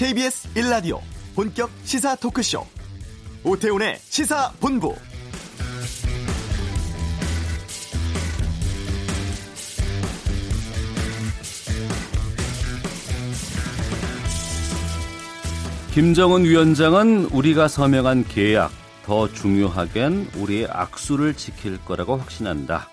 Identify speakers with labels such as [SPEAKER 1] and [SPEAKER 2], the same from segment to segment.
[SPEAKER 1] KBS 1라디오 본격 시사 토크쇼 오태훈의 시사본부
[SPEAKER 2] 김정은 위원장은 우리가 서명한 계약, 더 중요하겐 우리의 악수를 지킬 거라고 확신한다.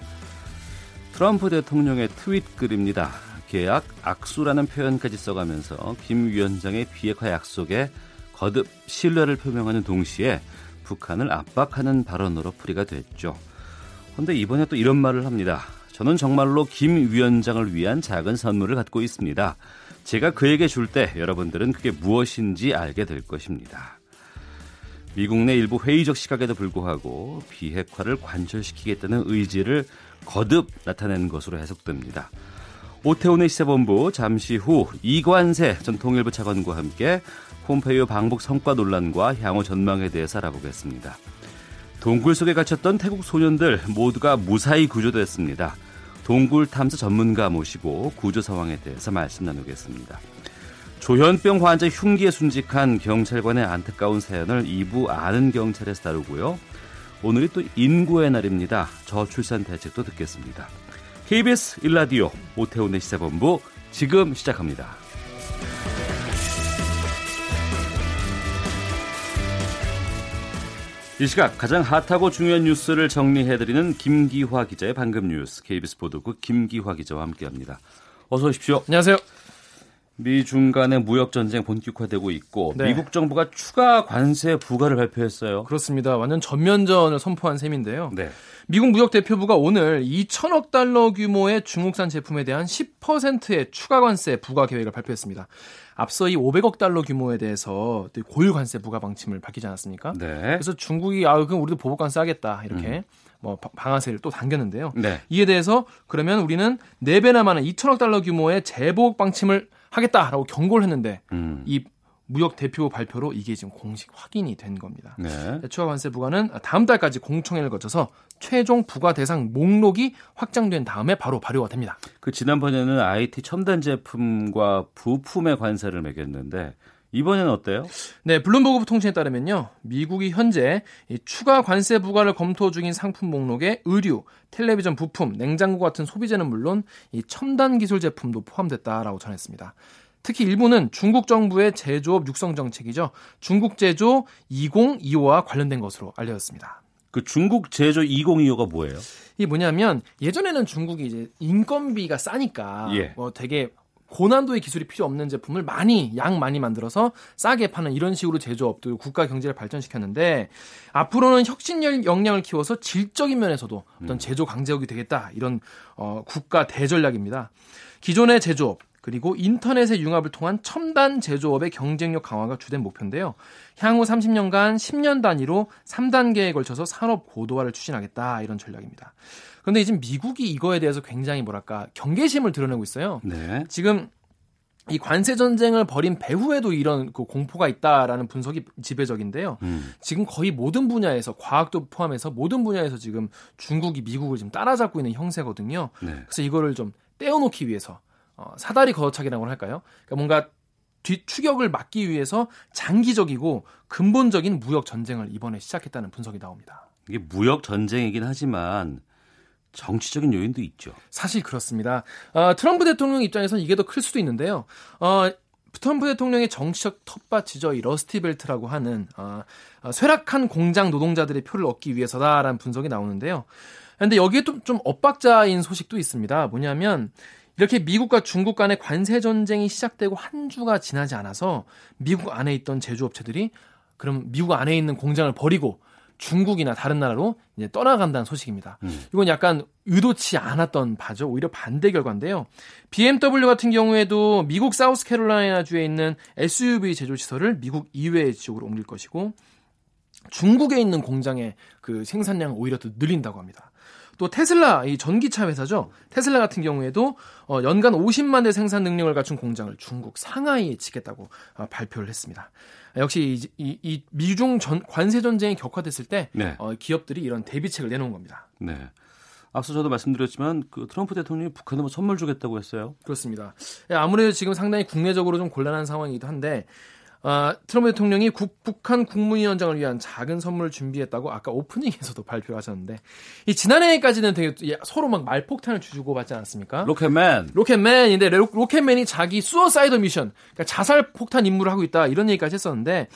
[SPEAKER 2] 트럼프 대통령의 트윗 글입니다. 계약, 악수라는 표현까지 써가면서 김 위원장의 비핵화 약속에 거듭 신뢰를 표명하는 동시에 북한을 압박하는 발언으로 풀이가 됐죠. 그런데 이번에 또 이런 말을 합니다. 저는 정말로 김 위원장을 위한 작은 선물을 갖고 있습니다. 제가 그에게 줄 때 여러분들은 그게 무엇인지 알게 될 것입니다. 미국 내 일부 회의적 시각에도 불구하고 비핵화를 관철시키겠다는 의지를 거듭 나타낸 것으로 해석됩니다. 오태훈의 시사본부 잠시 후 이관세 전 통일부 차관과 함께 폼페이오 방북 성과 논란과 향후 전망에 대해서 알아보겠습니다. 동굴 속에 갇혔던 태국 소년들 모두가 무사히 구조됐습니다. 동굴 탐사 전문가 모시고 구조 상황에 대해서 말씀 나누겠습니다. 조현병 환자 흉기에 순직한 경찰관의 안타까운 사연을 2부 아는 경찰에서 다루고요. 오늘이 또 인구의 날입니다. 저출산 대책도 듣겠습니다. KBS 1라디오 오태훈의 시사본부 지금 시작합니다. 이 시각 가장 핫하고 중요한 뉴스를 정리해드리는 김기화 기자의 방금 뉴스 KBS 보도국 김기화 기자와 함께합니다. 어서 오십시오.
[SPEAKER 3] 안녕하세요.
[SPEAKER 2] 미중 간의 무역 전쟁 본격화되고 있고 네. 미국 정부가 추가 관세 부과를 발표했어요.
[SPEAKER 3] 그렇습니다. 완전 전면전을 선포한 셈인데요. 네. 미국 무역 대표부가 오늘 2천억 달러 규모의 중국산 제품에 대한 10%의 추가 관세 부과 계획을 발표했습니다. 앞서 이 500억 달러 규모에 대해서 고유 관세 부과 방침을 밝히지 않았습니까? 네. 그래서 중국이 아 그럼 우리도 보복 관세 하겠다 이렇게 음. 뭐 방아쇠를 또 당겼는데요. 네. 이에 대해서 그러면 우리는 4배나 많은 2천억 달러 규모의 재보복 방침을 하겠다라고 경고를 했는데 음. 이 무역 대표 발표로 이게 지금 공식 확인이 된 겁니다. 네. 추가 관세 부과는 다음 달까지 공청회를 거쳐서 최종 부과 대상 목록이 확정된 다음에 바로 발효가 됩니다.
[SPEAKER 2] 그 지난번에는 IT 첨단 제품과 부품에 관세를 매겼는데 이번에는 어때요?
[SPEAKER 3] 네, 블룸버그 통신에 따르면요. 미국이 현재 추가 관세 부과를 검토 중인 상품 목록에 의류, 텔레비전 부품, 냉장고 같은 소비재는 물론 이 첨단 기술 제품도 포함됐다라고 전했습니다. 특히 일부는 중국 정부의 제조업 육성 정책이죠. 중국 제조 2025와 관련된 것으로 알려졌습니다.
[SPEAKER 2] 그 중국 제조 2025가 뭐예요?
[SPEAKER 3] 이게 뭐냐면 예전에는 중국이 이제 인건비가 싸니까 예. 뭐 되게 고난도의 기술이 필요 없는 제품을 많이 양 많이 만들어서 싸게 파는 이런 식으로 제조업도 국가 경제를 발전시켰는데 앞으로는 혁신 역량을 키워서 질적인 면에서도 어떤 음. 제조 강제력이 되겠다 이런 어, 국가 대전략입니다. 기존의 제조업 그리고 인터넷의 융합을 통한 첨단 제조업의 경쟁력 강화가 주된 목표인데요. 향후 30년간 10년 단위로 3단계에 걸쳐서 산업 고도화를 추진하겠다 이런 전략입니다. 그런데 지금 미국이 이거에 대해서 굉장히 뭐랄까 경계심을 드러내고 있어요. 네. 지금 이 관세 전쟁을 벌인 배후에도 이런 그 공포가 있다라는 분석이 지배적인데요. 음. 지금 거의 모든 분야에서 과학도 포함해서 모든 분야에서 지금 중국이 미국을 지금 따라잡고 있는 형세거든요. 네. 그래서 이거를 좀 떼어놓기 위해서 어, 사다리 걷어차기라고 할까요? 그러니까 뭔가 뒤 추격을 막기 위해서 장기적이고 근본적인 무역 전쟁을 이번에 시작했다는 분석이 나옵니다.
[SPEAKER 2] 이게 무역 전쟁이긴 하지만 정치적인 요인도 있죠.
[SPEAKER 3] 사실 그렇습니다. 어, 트럼프 대통령 입장에서는 이게 더 클 수도 있는데요. 어, 트럼프 대통령의 정치적 텃밭이죠. 이 러스티벨트라고 하는 어, 어, 쇠락한 공장 노동자들의 표를 얻기 위해서다라는 분석이 나오는데요. 그런데 여기에 또 좀 엇박자인 소식도 있습니다. 뭐냐면 이렇게 미국과 중국 간의 관세 전쟁이 시작되고 한 주가 지나지 않아서 미국 안에 있던 제조업체들이 그럼 미국 안에 있는 공장을 버리고 중국이나 다른 나라로 이제 떠나간다는 소식입니다. 음. 이건 약간 의도치 않았던 바죠. 오히려 반대 결과인데요. BMW 같은 경우에도 미국 사우스캐롤라이나 주에 있는 SUV 제조 시설을 미국 이외의 지역으로 옮길 것이고 중국에 있는 공장의 그 생산량을 오히려 더 늘린다고 합니다. 또 테슬라 이 전기차 회사죠. 테슬라 같은 경우에도 어, 연간 50만 대 생산 능력을 갖춘 공장을 중국 상하이에 짓겠다고 어, 발표를 했습니다. 역시 이, 이, 이 미중 전, 관세 전쟁이 격화됐을 때 네. 어, 기업들이 이런 대비책을 내놓은 겁니다.
[SPEAKER 2] 네. 앞서 저도 말씀드렸지만 그 트럼프 대통령이 북한에 뭐 선물 주겠다고 했어요.
[SPEAKER 3] 그렇습니다. 예, 아무래도 지금 상당히 국내적으로 좀 곤란한 상황이기도 한데 아, 트럼프 대통령이 국, 북한 국무위원장을 위한 작은 선물을 준비했다고 아까 오프닝에서도 발표하셨는데 이 지난해까지는 되게 서로 막 말폭탄을 주고 받지 않았습니까?
[SPEAKER 2] 로켓맨.
[SPEAKER 3] 로켓맨인데 로, 로켓맨이 자기 suicide mission, 그러니까 자살 폭탄 임무를 하고 있다 이런 얘기까지 했었는데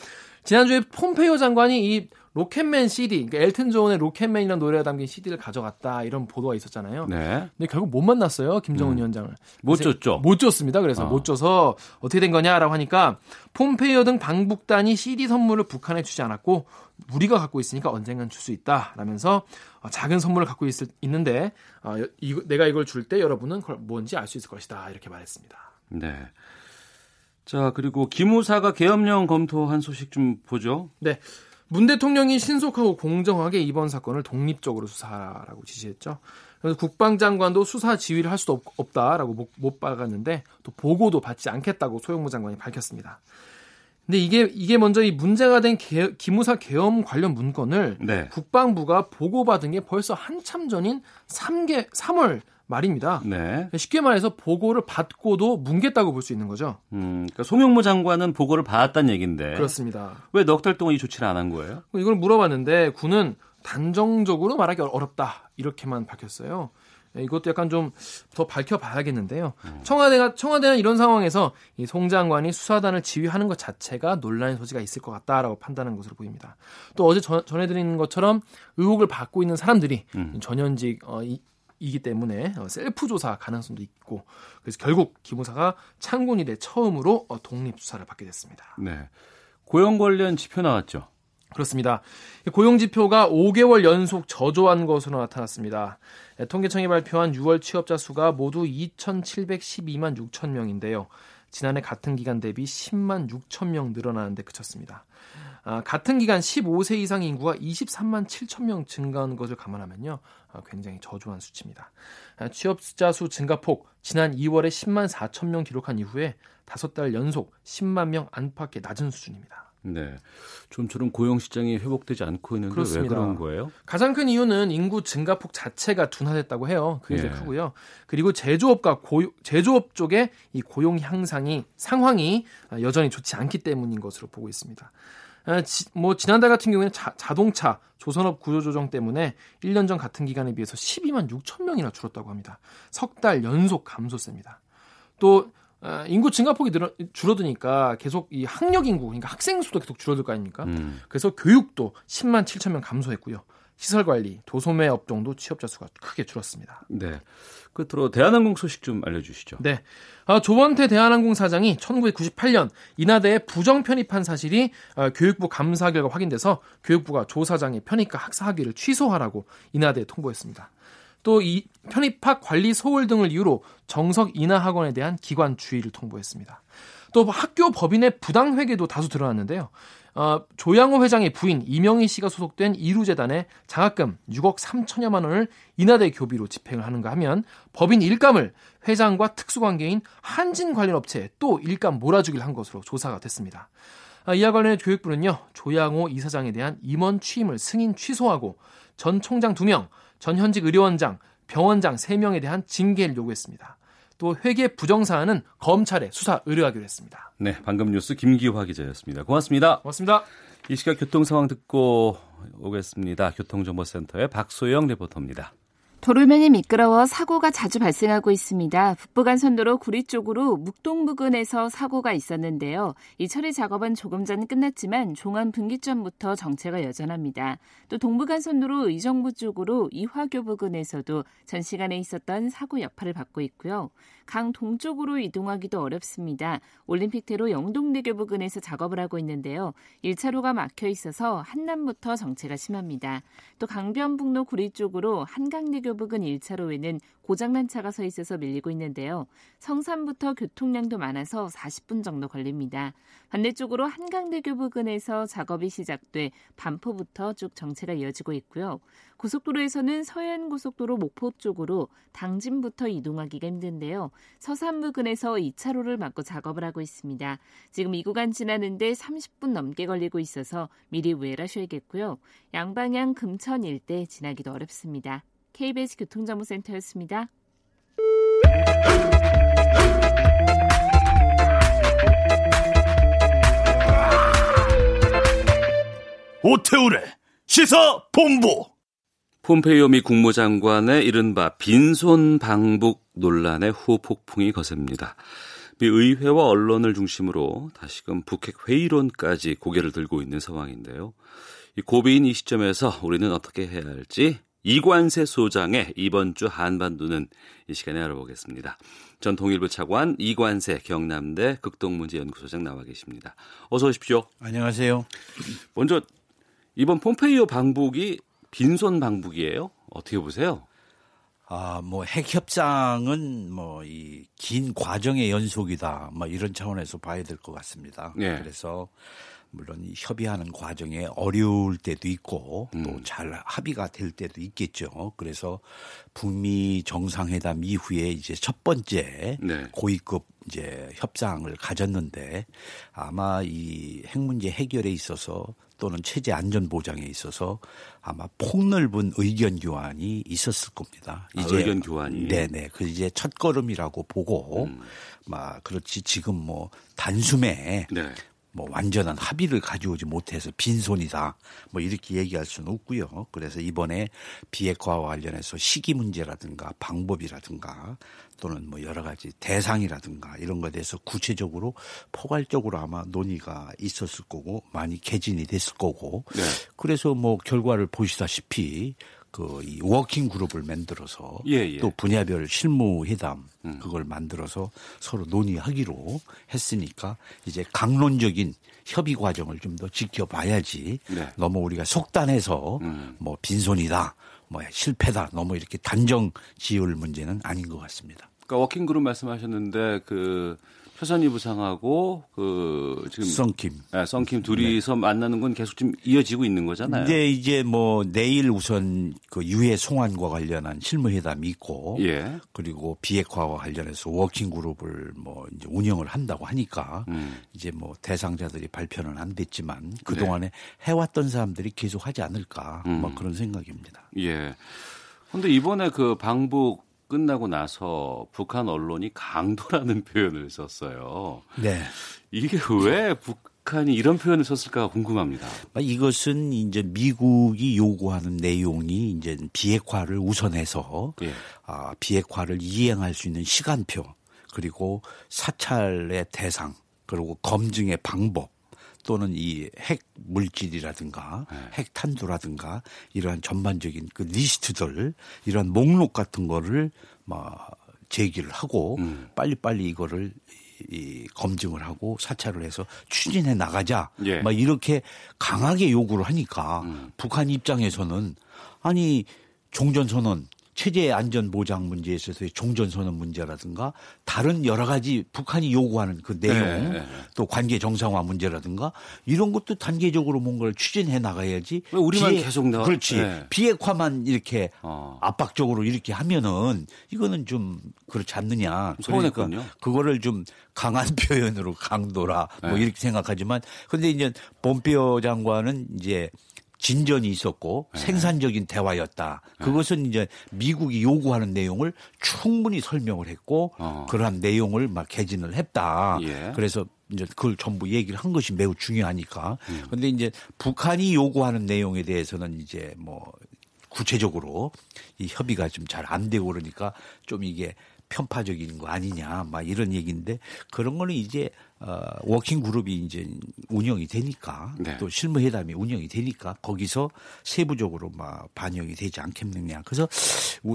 [SPEAKER 3] 지난주에 폼페이오 장관이 이 Rocket Man CD, 그러니까 엘튼 존의 Rocket Man이라는 노래가 담긴 CD를 가져갔다 이런 보도가 있었잖아요.
[SPEAKER 2] 네.
[SPEAKER 3] 근데 결국 못 만났어요 김정은 음. 위원장을.
[SPEAKER 2] 못 줬죠.
[SPEAKER 3] 못 줬습니다. 그래서 어. 못 줘서 어떻게 된 거냐라고 하니까 폼페이오 등 방북단이 CD 선물을 북한에 주지 않았고 우리가 갖고 있으니까 언젠간 줄 수 있다라면서 어, 작은 선물을 갖고 있을, 있는데 어, 이, 내가 이걸 줄 때 여러분은 그걸 뭔지 알 수 있을 것이다 이렇게 말했습니다.
[SPEAKER 2] 네. 자 그리고 기무사가 계엄령 검토한 소식 좀 보죠.
[SPEAKER 3] 네. 문 대통령이 신속하고 공정하게 이번 사건을 독립적으로 수사라고 지시했죠. 그래서 국방장관도 수사 지휘를 할 수도 없, 다라고 못, 못 박았는데 또 보고도 받지 않겠다고 소영무 장관이 밝혔습니다. 근데 이게 이게 먼저 이 문제가 된 개, 기무사 계엄 관련 문건을 네. 국방부가 보고받은 게 벌써 한참 전인 3개 3월 말입니다. 네. 쉽게 말해서 보고를 받고도 뭉갰다고 볼 수 있는 거죠.
[SPEAKER 2] 음, 그러니까 송영무 장관은 보고를 받았다는 얘기인데.
[SPEAKER 3] 그렇습니다.
[SPEAKER 2] 왜 넉 달 동안 이 조치를 안 한 거예요?
[SPEAKER 3] 이걸 물어봤는데 군은 단정적으로 말하기 어렵다 이렇게만 밝혔어요. 예, 이것도 약간 좀 더 밝혀봐야겠는데요. 음. 청와대가 청와대는 이런 상황에서 이 송 장관이 수사단을 지휘하는 것 자체가 논란의 소지가 있을 것 같다라고 판단한 것으로 보입니다. 또 어제 전, 해드리는 것처럼 의혹을 받고 있는 사람들이 음. 전현직 어, 이, 이기 때문에 어, 셀프 조사 가능성도 있고 그래서 결국 기무사가 창군 이래 처음으로 어, 독립 수사를 받게 됐습니다.
[SPEAKER 2] 네. 고용 관련 지표 나왔죠.
[SPEAKER 3] 그렇습니다. 고용 지표가 5개월 연속 저조한 것으로 나타났습니다. 네, 통계청이 발표한 6월 취업자 수가 모두 2,712만 6천 명인데요. 지난해 같은 기간 대비 10만 6천 명 늘어나는데 그쳤습니다. 아, 같은 기간 15세 이상 인구가 23만 7천 명 증가한 것을 감안하면요. 아, 굉장히 저조한 수치입니다. 아, 취업자 수 증가폭 지난 2월에 10만 4천 명 기록한 이후에 5달 연속 10만 명 안팎의 낮은 수준입니다.
[SPEAKER 2] 네. 좀처럼 고용 시장이 회복되지 않고 있는데 그렇습니다. 왜 그런 거예요?
[SPEAKER 3] 가장 큰 이유는 인구 증가폭 자체가 둔화됐다고 해요. 그게 예. 제일 크고요. 그리고 제조업과 고용, 제조업 쪽에 이 고용 향상이 상황이 여전히 좋지 않기 때문인 것으로 보고 있습니다. 아, 지, 뭐 지난달 같은 경우에는 자, 자동차 조선업 구조조정 때문에 1년 전 같은 기간에 비해서 12만 6천 명이나 줄었다고 합니다. 석 달 연속 감소세입니다. 또 어, 인구 증가폭이 늘어, 줄어드니까 계속 이 학력 인구, 그러니까 학생 수도 계속 줄어들 거 아닙니까? 음. 그래서 교육도 10만 7천 명 감소했고요. 시설 관리, 도소매 업종도 취업자 수가 크게 줄었습니다.
[SPEAKER 2] 네. 끝으로 대한항공 소식 좀 알려주시죠.
[SPEAKER 3] 네. 아, 조원태 대한항공 사장이 1998년 인하대에 부정 편입한 사실이 아, 교육부 감사 결과 확인돼서 교육부가 조 사장의 편입과 학사 학위를 취소하라고 인하대에 통보했습니다. 또 이 편입학 관리 소홀 등을 이유로 정석 인하 학원에 대한 기관 주의를 통보했습니다. 또 학교 법인의 부당 회계도 다수 드러났는데요. 어, 조양호 회장의 부인 이명희 씨가 소속된 이루재단에 장학금 6억 3천여만 원을 인하대 교비로 집행을 하는가 하면 법인 일감을 회장과 특수관계인 한진 관련 업체에 또 일감 몰아주기를 한 것으로 조사가 됐습니다. 아, 이와 관련해 교육부는요 조양호 이사장에 대한 임원 취임을 승인 취소하고 전 총장 2명, 전 현직 의료원장, 병원장 3명에 대한 징계를 요구했습니다. 또 회계 부정 사안은 검찰에 수사 의뢰하기로 했습니다.
[SPEAKER 2] 네, 방금 뉴스 김기화 기자였습니다. 고맙습니다.
[SPEAKER 3] 고맙습니다.
[SPEAKER 2] 이 시각 교통 상황 듣고 오겠습니다. 교통정보센터의 박소영 리포터입니다.
[SPEAKER 4] 도로면이 미끄러워 사고가 자주 발생하고 있습니다. 북부간선도로 구리 쪽으로 묵동 부근에서 사고가 있었는데요. 이 처리 작업은 조금 전 끝났지만 종암 분기점부터 정체가 여전합니다. 또 동부간선도로 의정부 쪽으로 이화교 부근에서도 전 시간에 있었던 사고 여파를 받고 있고요. 강 동쪽으로 이동하기도 어렵습니다. 올림픽대로 영동대교 부근에서 작업을 하고 있는데요. 1차로가 막혀 있어서 한남부터 정체가 심합니다. 또 강변북로 구리 쪽으로 한강대교 부근 1차로에는 고장난 차가 서 있어서 밀리고 있는데요. 성산부터 교통량도 많아서 40분 정도 걸립니다. 반대쪽으로 한강대교 부근에서 작업이 시작돼 반포부터 쭉 정체가 이어지고 있고요. 고속도로에서는 서해안고속도로 목포 쪽으로 당진부터 이동하기가 힘든데요. 서산 부근에서 2차로를 막고 작업을 하고 있습니다. 지금 이 구간 지나는데 30분 넘게 걸리고 있어서 미리 우회하셔야겠고요. 양방향 금천 일대 지나기도 어렵습니다. KBS 교통정보센터였습니다.
[SPEAKER 5] 오태우래 시사 본부.
[SPEAKER 2] 폼페이오 미 국무장관의 이른바 빈손 방북 논란의 후폭풍이 거셉니다. 미 의회와 언론을 중심으로 다시금 북핵 회의론까지 고개를 들고 있는 상황인데요. 이 고비인 이 시점에서 우리는 어떻게 해야 할지 이관세 소장의 이번 주 한반도는 이 시간에 알아보겠습니다. 전 통일부 차관 이관세 경남대 극동문제연구소장 나와 계십니다. 어서 오십시오.
[SPEAKER 6] 안녕하세요.
[SPEAKER 2] 먼저 이번 폼페이오 방북이 빈손 방북이에요? 어떻게 보세요?
[SPEAKER 6] 아, 뭐 핵 협상은 뭐 이 긴 과정의 연속이다. 뭐 이런 차원에서 봐야 될 것 같습니다. 네. 그래서 물론 협의하는 과정에 어려울 때도 있고 또잘 음. 합의가 될 때도 있겠죠. 그래서 북미 정상회담 이후에 이제 첫 번째 네. 고위급 이제 협상을 가졌는데 아마 이 핵 문제 해결에 있어서 또는 체제 안전 보장에 있어서 아마 폭넓은 의견 교환이 있었을 겁니다.
[SPEAKER 2] 아, 이제 아, 의견 교환이
[SPEAKER 6] 네네 그 이제 첫 걸음이라고 보고 음. 막 그렇지 지금 뭐 단숨에 네. 뭐 완전한 합의를 가져오지 못해서 빈손이다. 뭐 이렇게 얘기할 수는 없고요. 그래서 이번에 비핵화와 관련해서 시기 문제라든가 방법이라든가 또는 뭐 여러 가지 대상이라든가 이런 것에 대해서 구체적으로 포괄적으로 아마 논의가 있었을 거고 많이 개진이 됐을 거고 네. 그래서 뭐 결과를 보시다시피 그 이 working group을 만들어서 예, 예. 또 분야별 실무 회담 음. 그걸 만들어서 서로 논의하기로 했으니까 이제 각론적인 협의 과정을 좀 더 지켜봐야지 네. 너무 우리가 속단해서 음. 뭐 빈손이다 뭐 실패다 너무 이렇게 단정 지을 문제는 아닌 것 같습니다.
[SPEAKER 2] 그러니까 working group 말씀하셨는데 그 최선희 부상하고 그 지금
[SPEAKER 6] 성 김,
[SPEAKER 2] 네, 성 김 둘이서 네. 만나는 건 계속 좀 이어지고 있는 거잖아요.
[SPEAKER 6] 근데 이제 뭐 내일 우선 그 유해 송환과 관련한 실무회담이 있고, 예. 그리고 비핵화와 관련해서 워킹 그룹을 뭐 이제 운영을 한다고 하니까 음. 이제 뭐 대상자들이 발표는 안 됐지만 그 동안에 네. 해왔던 사람들이 계속 하지 않을까, 뭐 음. 뭐 그런 생각입니다.
[SPEAKER 2] 예. 근데 이번에 그 방북 끝나고 나서 북한 언론이 강도라는 표현을 썼어요. 네. 이게 왜 북한이 이런 표현을 썼을까 궁금합니다.
[SPEAKER 6] 이것은 이제 미국이 요구하는 내용이 이제 비핵화를 우선해서 예. 아, 비핵화를 이행할 수 있는 시간표 그리고 사찰의 대상 그리고 검증의 방법 또는 이 핵 물질이라든가 네. 핵 탄두라든가 이러한 전반적인 그 리스트들 이런 목록 같은 거를 막 제기를 하고 음. 빨리빨리 이거를 이 검증을 하고 사찰을 해서 추진해 나가자. 예. 막 이렇게 강하게 요구를 하니까 음. 북한 입장에서는 아니 종전선언 체제 안전 보장 문제에 있어서의 종전선언 문제라든가 다른 여러 가지 북한이 요구하는 그 내용 네, 네. 또 관계 정상화 문제라든가 이런 것도 단계적으로 뭔가를 추진해 나가야지.
[SPEAKER 2] 왜 우리만 비핵, 계속 나와?
[SPEAKER 6] 그렇지. 네. 비핵화만 이렇게 어. 압박적으로 이렇게 하면은 이거는 좀 그렇지 않느냐.
[SPEAKER 2] 그러니까
[SPEAKER 6] 그거를 좀 강한 표현으로 강도라 뭐 네. 이렇게 생각하지만 근데 이제 본표 장관은 이제 진전이 있었고 네. 생산적인 대화였다. 네. 그것은 이제 미국이 요구하는 내용을 충분히 설명을 했고 어. 그러한 내용을 막 개진을 했다. 예. 그래서 이제 그걸 전부 얘기를 한 것이 매우 중요하니까. 음. 근데 이제 북한이 요구하는 내용에 대해서는 이제 뭐 구체적으로 이 협의가 좀 잘 안 되고 그러니까 좀 이게 편파적인 거 아니냐 막 이런 얘기인데 그런 거는 이제 어 워킹 그룹이 이제 운영이 되니까 네. 또 실무회담이 운영이 되니까 거기서 세부적으로 막 반영이 되지 않겠느냐. 그래서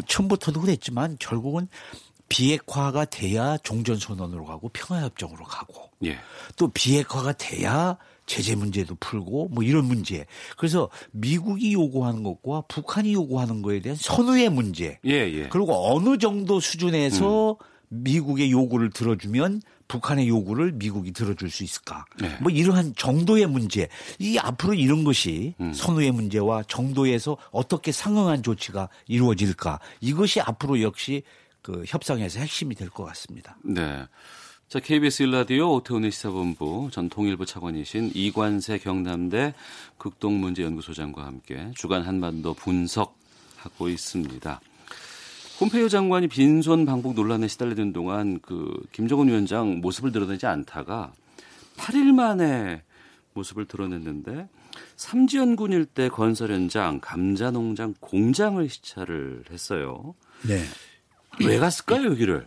[SPEAKER 6] 처음부터도 그랬지만 결국은 비핵화가 돼야 종전선언으로 가고 평화협정으로 가고 예. 또 비핵화가 돼야 제재 문제도 풀고 뭐 이런 문제. 그래서 미국이 요구하는 것과 북한이 요구하는 거에 대한 선의의 문제. 예, 예. 그리고 어느 정도 수준에서 음. 미국의 요구를 들어주면 북한의 요구를 미국이 들어줄 수 있을까? 네. 뭐 이러한 정도의 문제. 이 앞으로 이런 것이 음. 선의의 문제와 정도에서 어떻게 상응한 조치가 이루어질까? 이것이 앞으로 역시 그 협상에서 핵심이 될 것 같습니다.
[SPEAKER 2] 네. 자, KBS 일라디오 오태훈의 시사본부 전 통일부 차관이신 이관세 경남대 극동문제연구소장과 함께 주간 한반도 분석하고 있습니다. 폼페이오 장관이 빈손 방북 논란에 시달리는 동안 그 김정은 위원장 모습을 드러내지 않다가 8일 만에 모습을 드러냈는데 삼지연 군 일대 건설 현장 감자 농장 공장을 시찰을 했어요.
[SPEAKER 6] 네.
[SPEAKER 2] 왜 갔을까요, 여기를?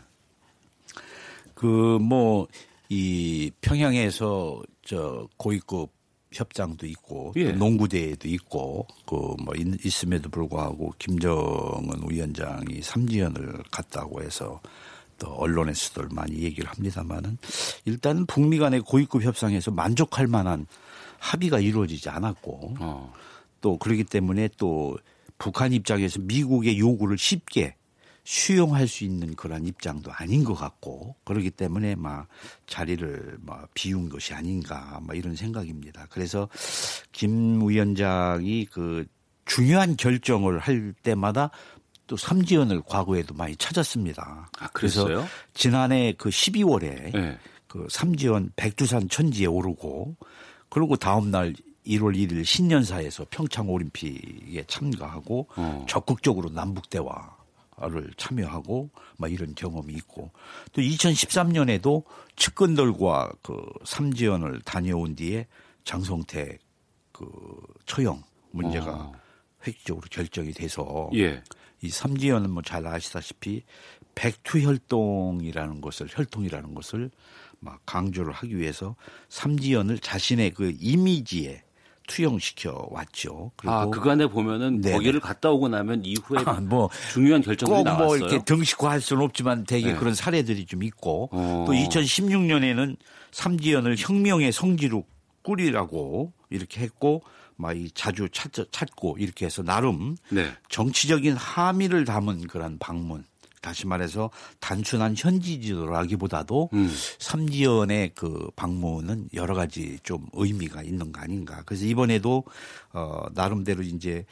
[SPEAKER 6] 그 뭐 이 평양에서 저 고위급 협장도 있고 예. 농구대회도 있고 그 뭐 있음에도 불구하고 김정은 위원장이 삼지연을 갔다고 해서 또 언론에서도 많이 얘기를 합니다만은 일단 북미 간의 고위급 협상에서 만족할 만한 합의가 이루어지지 않았고 어. 또 그렇기 때문에 또 북한 입장에서 미국의 요구를 쉽게 수용할 수 있는 그런 입장도 아닌 것 같고 그렇기 때문에 막 자리를 막 비운 것이 아닌가 막 이런 생각입니다. 그래서 김 위원장이 그 중요한 결정을 할 때마다 또 삼지연을 과거에도 많이 찾았습니다.
[SPEAKER 2] 아, 그래서
[SPEAKER 6] 지난해 그 12월에 네. 그 삼지연 백두산 천지에 오르고 그리고 다음 날 1월 1일 신년사에서 평창 올림픽에 참가하고 어. 적극적으로 남북 대화 를 참여하고 막 이런 경험이 있고 또 2013년에도 측근들과 그 삼지연을 다녀온 뒤에 장성택 그 처형 문제가 어. 획기적으로 결정이 돼서 예. 이 삼지연은 뭐 잘 아시다시피 백두 혈동이라는 것을 혈통이라는 것을 막 강조를 하기 위해서 삼지연을 자신의 그 이미지에 투영시켜 왔죠.
[SPEAKER 2] 그리고 아, 그간에 보면은 네네. 거기를 갔다 오고 나면 이후에 아, 뭐 중요한 결정들이 나왔어요. 뭐 이렇게
[SPEAKER 6] 등식화할 수는 없지만 되게 네. 그런 사례들이 좀 있고 어. 또 2016년에는 삼지연을 혁명의 성지로 꾸리라고 이렇게 했고 막 이 자주 찾, 찾고 이렇게 해서 나름 네. 정치적인 함의를 담은 그런 방문. 다시 말해서 단순한 현지 지도라기보다도 음. 삼지연의 그 방문은 여러 가지 좀 의미가 있는 거 아닌가. 그래서 이번에도 어 나름대로 이제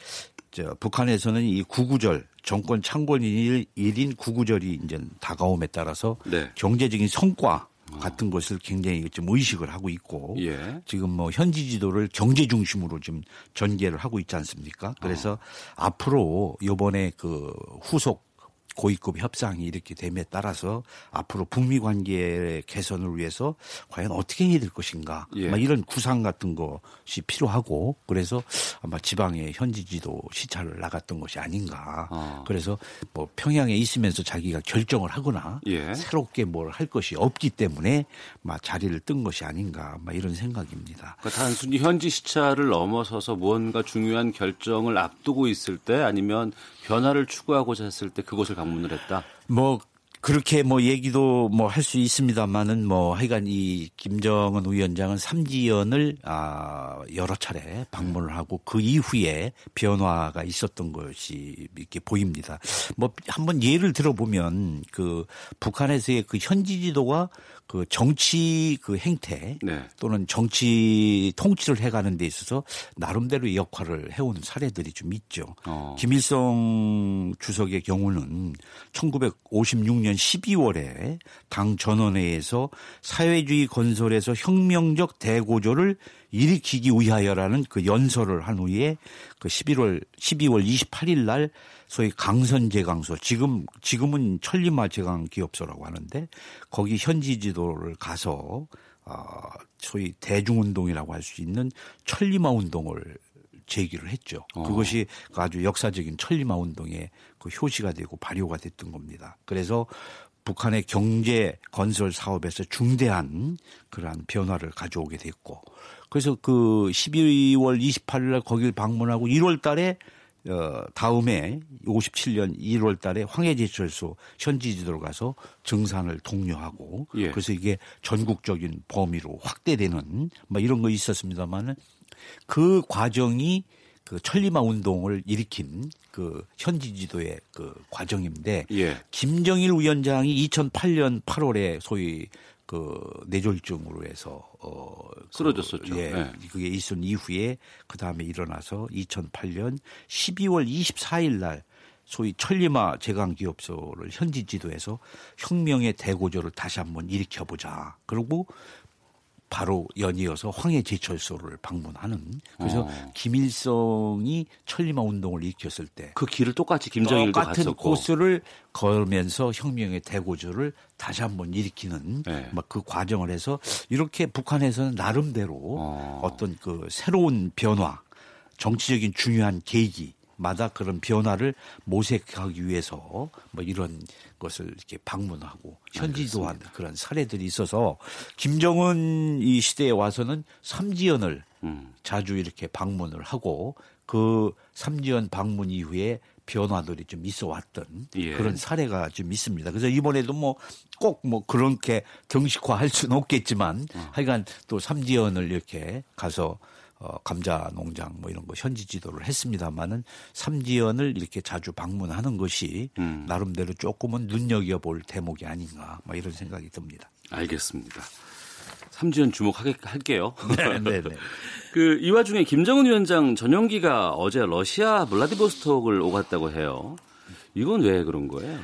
[SPEAKER 6] 저 북한에서는 이 구구절 정권 창건일 일인 구구절이 이제 다가옴에 따라서 네. 경제적인 성과 같은 것을 굉장히 좀 의식을 하고 있고 예. 지금 뭐 현지 지도를 경제 중심으로 좀 전개를 하고 있지 않습니까? 그래서 어. 앞으로 요번에 그 후속 고위급 협상이 이렇게 됨에 따라서 앞으로 북미 관계 개선을 위해서 과연 어떻게 해야 될 것인가 예. 이런 구상 같은 것이 필요하고 그래서 아마 지방의 현지 지도 시찰을 나갔던 것이 아닌가 아. 그래서 뭐 평양에 있으면서 자기가 결정을 하거나 예. 새롭게 뭘 할 것이 없기 때문에 막 자리를 뜬 것이 아닌가 막 이런 생각입니다.
[SPEAKER 2] 그러니까 단순히 현지 시찰을 넘어서서 무언가 중요한 결정을 앞두고 있을 때 아니면 변화를 추구하고자 했을 때 그곳을 방문을 했다.
[SPEAKER 6] 뭐 그렇게 뭐 얘기도 뭐 할 수 있습니다만은 뭐 하여간 이 김정은 위원장은 삼지연을 아 여러 차례 방문을 하고 그 이후에 변화가 있었던 것이 이렇게 보입니다. 뭐 한번 예를 들어보면 그 북한에서의 그 현지 지도가 그 정치 그 행태 네. 또는 정치 통치를 해가는 데 있어서 나름대로의 역할을 해오는 사례들이 좀 있죠. 어. 김일성 주석의 경우는 1956년 12월에 당 전원회에서 사회주의 건설에서 혁명적 대고조를 일으키기 위하여라는 그 연설을 한 후에 그 11월 12월 28일 날 소위 강선 제강소 지금 지금은 천리마 제강 기업소라고 하는데 거기 현지 지도를 가서 어 소위 대중운동이라고 할 수 있는 천리마 운동을 제기를 했죠. 어. 그것이 아주 역사적인 천리마 운동의 그 효시가 되고 발효가 됐던 겁니다. 그래서 북한의 경제 건설 사업에서 중대한 그러한 변화를 가져오게 됐고 그래서 그 12월 28일 날 거길 방문하고 1월 달에 어, 다음에 57년 1월 달에 황해제철소 현지 지도로 가서 증산을 독려하고 예. 그래서 이게 전국적인 범위로 확대되는 뭐 이런 거 있었습니다만은 그 과정이 그 천리마 운동을 일으킨 그 현지 지도의 그 과정인데 예. 김정일 위원장이 2008년 8월에 소위 그 뇌졸중으로 해서 어
[SPEAKER 2] 쓰러졌었죠.
[SPEAKER 6] 그, 예, 네. 그게 있은 이후에 그 다음에 일어나서 2008년 12월 24일 날 소위 천리마 제강 기업소를 현지 지도에서 혁명의 대고조를 다시 한번 일으켜보자. 그리고 바로 연이어서 황해 제철소를 방문하는 그래서 어. 김일성이 천리마 운동을 일으켰을 때
[SPEAKER 2] 그 길을 똑같이 김정일도
[SPEAKER 6] 똑같은
[SPEAKER 2] 갔었고.
[SPEAKER 6] 코스를 걸면서 혁명의 대고조를 다시 한번 일으키는 네. 막그 과정을 해서 이렇게 북한에서는 나름대로 어. 어떤 그 새로운 변화 정치적인 중요한 계기 마다 그런 변화를 모색하기 위해서 뭐 이런 것을 이렇게 방문하고 현지도한 그런 사례들이 있어서 김정은 이 시대에 와서는 삼지연을 음. 자주 이렇게 방문을 하고 그 삼지연 방문 이후에 변화들이 좀 있어 왔던 예. 그런 사례가 좀 있습니다. 그래서 이번에도 뭐 꼭뭐 뭐 그렇게 정식화 할 수는 없겠지만 어. 하여간 또 삼지연을 이렇게 가서 어, 감자 농장 뭐 이런 거 현지 지도를 했습니다만은 삼지연을 이렇게 자주 방문하는 것이 음. 나름대로 조금은 눈여겨볼 대목이 아닌가 뭐 이런 생각이 듭니다.
[SPEAKER 2] 알겠습니다. 삼지연 주목할게요.
[SPEAKER 6] 네, 네, 네.
[SPEAKER 2] 그이 와중에 김정은 위원장 전용기가 어제 러시아 블라디보스톡을 오갔다고 해요. 이건 왜 그런 거예요?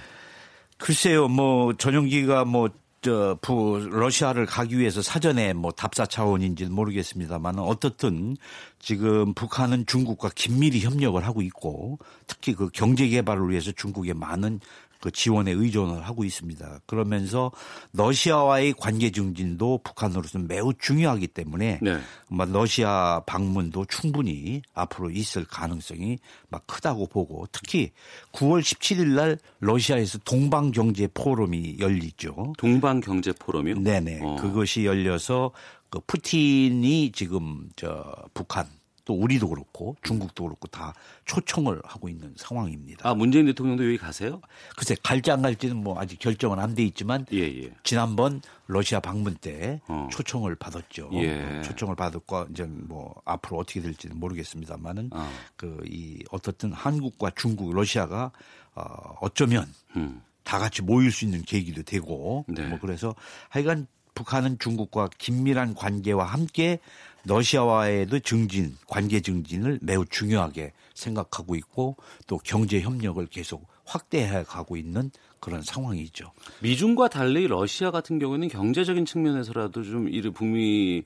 [SPEAKER 6] 글쎄요, 뭐 전용기가 뭐 저, 부, 러시아를 가기 위해서 사전에 뭐 답사 차원인지는 모르겠습니다만 어떻든 지금 북한은 중국과 긴밀히 협력을 하고 있고 특히 그 경제 개발을 위해서 중국에 많은 그 지원에 의존을 하고 있습니다. 그러면서 러시아와의 관계 증진도 북한으로서는 매우 중요하기 때문에 네. 막 러시아 방문도 충분히 앞으로 있을 가능성이 막 크다고 보고 특히 9월 17일 날 러시아에서 동방 경제 포럼이 열리죠.
[SPEAKER 2] 동방 경제 포럼이요?
[SPEAKER 6] 네네. 어. 그것이 열려서 그 푸틴이 지금 저 북한 또 우리도 그렇고 중국도 그렇고 다 초청을 하고 있는 상황입니다.
[SPEAKER 2] 아 문재인 대통령도 여기 가세요?
[SPEAKER 6] 글쎄 갈지 안 갈지는 뭐 아직 결정은 안 돼 있지만 예, 예. 지난번 러시아 방문 때 어. 초청을 받았죠. 예. 초청을 받았고 이제 뭐 앞으로 어떻게 될지는 모르겠습니다만은 어. 그이 어떻든 한국과 중국, 러시아가 어, 어쩌면 음. 다 같이 모일 수 있는 계기도 되고 네. 뭐 그래서 하여간 북한은 중국과 긴밀한 관계와 함께 러시아와의도 증진, 관계 증진을 매우 중요하게 생각하고 있고 또 경제 협력을 계속 확대해 가고 있는 그런 상황이죠.
[SPEAKER 2] 미중과 달리 러시아 같은 경우는 경제적인 측면에서라도 좀 이르 북미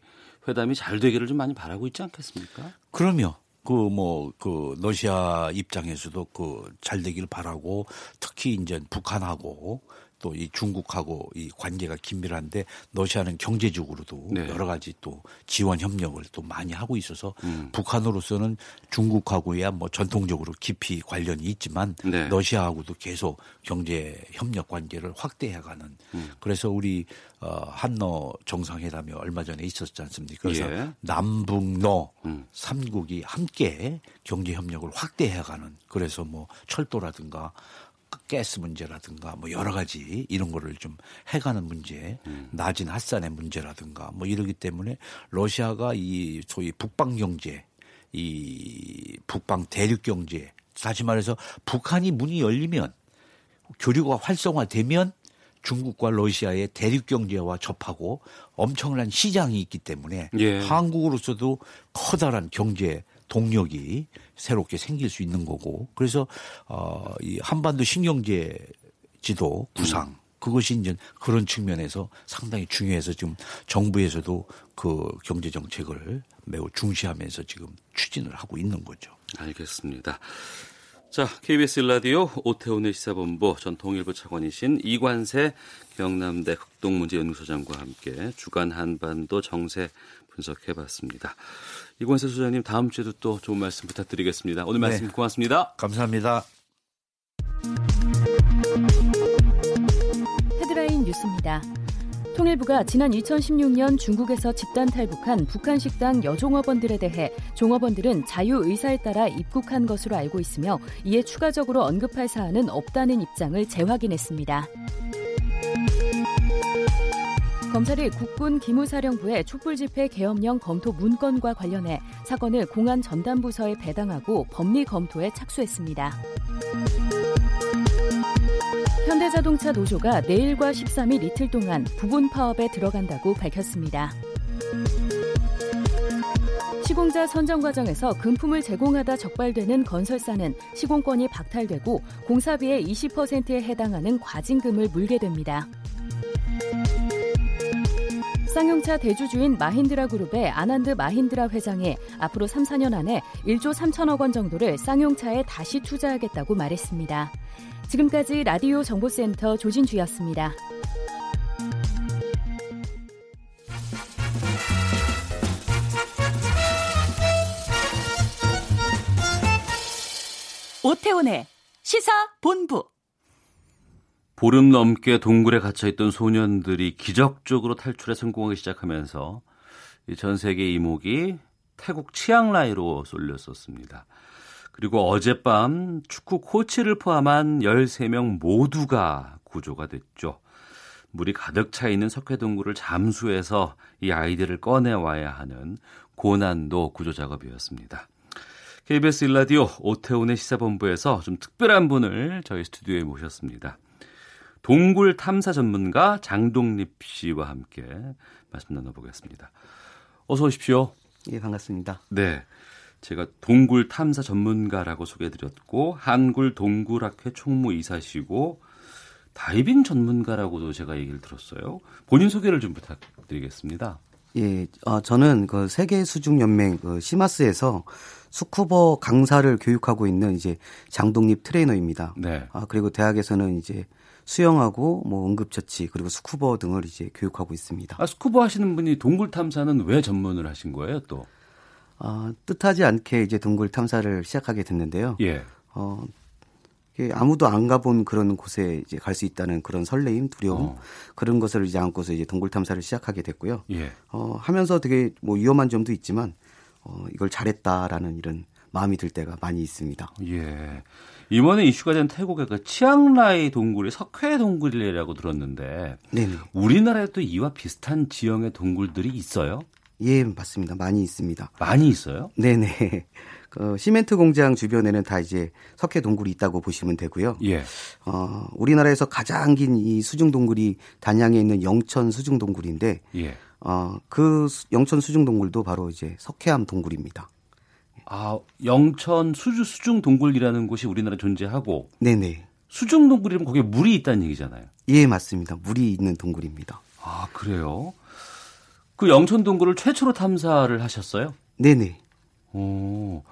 [SPEAKER 2] 회담이 잘 되기를 좀 많이 바라고 있지 않겠습니까?
[SPEAKER 6] 그럼요. 그 뭐그 그 러시아 입장에서도 그 잘 되기를 바라고 특히 이제 북한하고 또 이 중국하고 이 관계가 긴밀한데 러시아는 경제적으로도 네. 여러 가지 또 지원 협력을 또 많이 하고 있어서 음. 북한으로서는 중국하고야 뭐 전통적으로 깊이 관련이 있지만 네. 러시아하고도 계속 경제 협력 관계를 확대해가는 음. 그래서 우리 어 한러 정상회담이 얼마 전에 있었지 않습니까? 그래서 예. 남북러 음. 삼국이 함께 경제 협력을 확대해가는 그래서 뭐 철도라든가 가스 문제라든가 뭐 여러 가지 이런 거를 좀 해가는 문제, 음. 낮은 핫산의 문제라든가 뭐 이러기 때문에 러시아가 이 소위 북방 경제, 이 북방 대륙 경제, 다시 말해서 북한이 문이 열리면 교류가 활성화되면 중국과 러시아의 대륙 경제와 접하고 엄청난 시장이 있기 때문에 예. 한국으로서도 커다란 경제 동력이 새롭게 생길 수 있는 거고 그래서 어 이 한반도 신경제 지도 구상 음. 그것이 이제 그런 측면에서 상당히 중요해서 지금 정부에서도 그 경제 정책을 매우 중시하면서 지금 추진을 하고 있는 거죠.
[SPEAKER 2] 알겠습니다. 자, KBS 라디오 오태훈의 시사본부 전 통일부 차관이신 이관세 경남대 극동문제연구소장과 함께 주간 한반도 정세 분석해봤습니다. 이권세 소장님 다음 주에도 또 좋은 말씀 부탁드리겠습니다. 오늘 네. 말씀 고맙습니다.
[SPEAKER 6] 감사합니다.
[SPEAKER 7] 헤드라인 뉴스입니다. 통일부가 지난 2016년 중국에서 집단 탈북한 북한 식당 여종업원들에 대해 종업원들은 자유 의사에 따라 입국한 것으로 알고 있으며 이에 추가적으로 언급할 사안은 없다는 입장을 재확인했습니다. 검찰이 국군 기무사령부의 촛불집회 계엄령 검토 문건과 관련해 사건을 공안 전담부서에 배당하고 법리 검토에 착수했습니다. 현대자동차 노조가 내일과 13일 이틀 동안 부분 파업에 들어간다고 밝혔습니다. 시공자 선정 과정에서 금품을 제공하다 적발되는 건설사는 시공권이 박탈되고 공사비의 20%에 해당하는 과징금을 물게 됩니다. 쌍용차 대주주인 마힌드라 그룹의 아난드 마힌드라 회장이 앞으로 3, 4년 안에 1조 3천억 원 정도를 쌍용차에 다시 투자하겠다고 말했습니다. 지금까지 라디오 정보센터 조진주였습니다.
[SPEAKER 8] 오태훈의 시사 본부.
[SPEAKER 2] 보름 넘게 동굴에 갇혀있던 소년들이 기적적으로 탈출에 성공하기 시작하면서 전 세계 이목이 태국 치앙라이로 쏠렸었습니다. 그리고 어젯밤 축구 코치를 포함한 13명 모두가 구조가 됐죠. 물이 가득 차 있는 석회동굴을 잠수해서 이 아이들을 꺼내와야 하는 고난도 구조 작업이었습니다. KBS 일라디오 오태훈의 시사본부에서 좀 특별한 분을 저희 스튜디오에 모셨습니다. 동굴 탐사 전문가 장동립 씨와 함께 말씀 나눠보겠습니다. 어서 오십시오.
[SPEAKER 9] 예, 반갑습니다.
[SPEAKER 2] 네. 제가 동굴 탐사 전문가라고 소개해드렸고 한굴 동굴학회 총무이사시고 다이빙 전문가라고도 제가 얘기를 들었어요. 본인 소개를 좀 부탁드리겠습니다.
[SPEAKER 9] 예, 어, 저는 그 세계 수중 연맹 그 CMAS에서 스쿠버 강사를 교육하고 있는 이제 장동립 트레이너입니다. 네. 아 그리고 대학에서는 이제 수영하고 뭐 응급처치 그리고 스쿠버 등을 이제 교육하고 있습니다.
[SPEAKER 2] 아 스쿠버 하시는 분이 동굴 탐사는 왜 전문을 하신 거예요, 또?
[SPEAKER 9] 아 뜻하지 않게 이제 동굴 탐사를 시작하게 됐는데요. 예. 어 아무도 안 가본 그런 곳에 이제 갈 수 있다는 그런 설레임, 두려움 어. 그런 것을 이제 안고서 이제 동굴 탐사를 시작하게 됐고요. 예. 어, 하면서 되게 뭐 위험한 점도 있지만 어, 이걸 잘했다라는 이런 마음이 들 때가 많이 있습니다.
[SPEAKER 2] 예. 이번에 이슈가 된 태국의 그 치앙라이 동굴이 석회 동굴이라고 들었는데 네네. 우리나라에도 이와 비슷한 지형의 동굴들이 있어요?
[SPEAKER 9] 예, 맞습니다. 많이 있습니다.
[SPEAKER 2] 많이 있어요?
[SPEAKER 9] 네네. 그 시멘트 공장 주변에는 다 이제 석회 동굴이 있다고 보시면 되고요. 예. 어, 우리나라에서 가장 긴 이 수중 동굴이 단양에 있는 영천 수중 동굴인데 예. 어, 그 영천 수중 동굴도 바로 이제 석회암 동굴입니다.
[SPEAKER 2] 아, 영천 수주 수중 동굴이라는 곳이 우리나라에 존재하고
[SPEAKER 9] 네네.
[SPEAKER 2] 수중 동굴이면 거기에 물이 있다는 얘기잖아요.
[SPEAKER 9] 예, 맞습니다. 물이 있는 동굴입니다.
[SPEAKER 2] 아, 그래요? 그 영천 동굴을 최초로 탐사를 하셨어요?
[SPEAKER 9] 네네.
[SPEAKER 2] 오.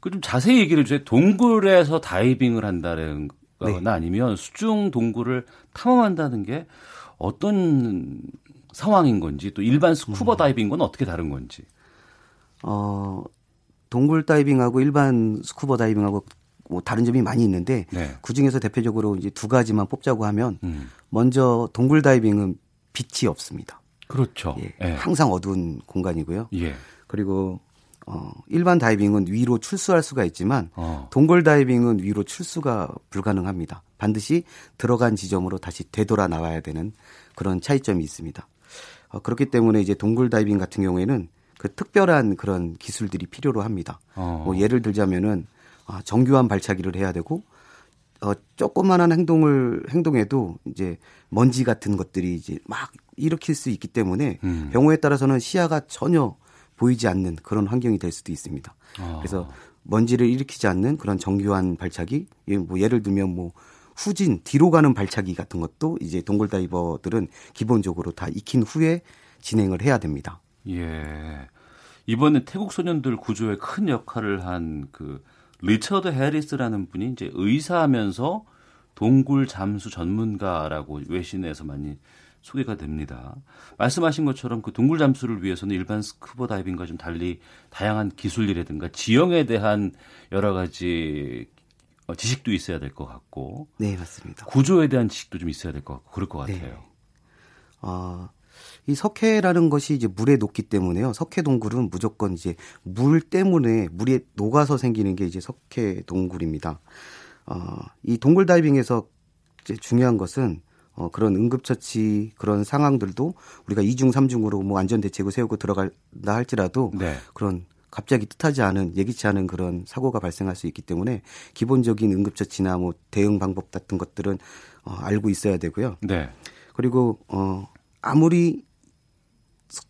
[SPEAKER 2] 그 좀 자세히 얘기를 해주세요. 동굴에서 다이빙을 한다는 거나 네. 아니면 수중 동굴을 탐험한다는 게 어떤 상황인 건지 또 일반 스쿠버 음. 다이빙과는 어떻게 다른 건지.
[SPEAKER 9] 어, 동굴 다이빙하고 일반 스쿠버 다이빙하고 뭐 다른 점이 많이 있는데 네. 그 중에서 대표적으로 이제 두 가지만 뽑자고 하면 음. 먼저 동굴 다이빙은 빛이 없습니다.
[SPEAKER 2] 그렇죠.
[SPEAKER 9] 예, 예. 항상 어두운 공간이고요. 예. 그리고 어, 일반 다이빙은 위로 출수할 수가 있지만 어. 동굴 다이빙은 위로 출수가 불가능합니다. 반드시 들어간 지점으로 다시 되돌아 나와야 되는 그런 차이점이 있습니다. 어, 그렇기 때문에 이제 동굴 다이빙 같은 경우에는 그 특별한 그런 기술들이 필요로 합니다. 어. 뭐 예를 들자면은 아, 정교한 발차기를 해야 되고 어, 조그만한 행동을 행동해도 이제 먼지 같은 것들이 이제 막 일으킬 수 있기 때문에 음. 경우에 따라서는 시야가 전혀 보이지 않는 그런 환경이 될 수도 있습니다. 아. 그래서 먼지를 일으키지 않는 그런 정교한 발차기, 예, 뭐 예를 들면 뭐 후진 뒤로 가는 발차기 같은 것도 이제 동굴 다이버들은 기본적으로 다 익힌 후에 진행을 해야 됩니다.
[SPEAKER 2] 예. 이번에 태국 소년들 구조에 큰 역할을 한 그 리처드 해리스라는 분이 이제 의사하면서 동굴 잠수 전문가라고 외신에서 많이 소개가 됩니다. 말씀하신 것처럼 그 동굴 잠수를 위해서는 일반 스쿠버 다이빙과 좀 달리 다양한 기술이라든가 지형에 대한 여러 가지 어, 지식도 있어야 될 것 같고.
[SPEAKER 9] 네, 맞습니다.
[SPEAKER 2] 구조에 대한 지식도 좀 있어야 될 것 같고 그럴 것 네. 같아요. 네.
[SPEAKER 9] 아, 이 석회라는 것이 이제 물에 녹기 때문에요. 석회 동굴은 무조건 이제 물 때문에 물에 녹아서 생기는 게 이제 석회 동굴입니다. 어, 이 동굴 다이빙에서 이제 중요한 것은 어, 그런 응급처치 그런 상황들도 우리가 이중삼중으로뭐 안전대책을 세우고 들어간다 할지라도 네. 그런 갑자기 뜻하지 않은 예기치 않은 그런 사고가 발생할 수 있기 때문에 기본적인 응급처치나 뭐 대응 방법 같은 것들은 어, 알고 있어야 되고요. 네. 그리고 어 아무리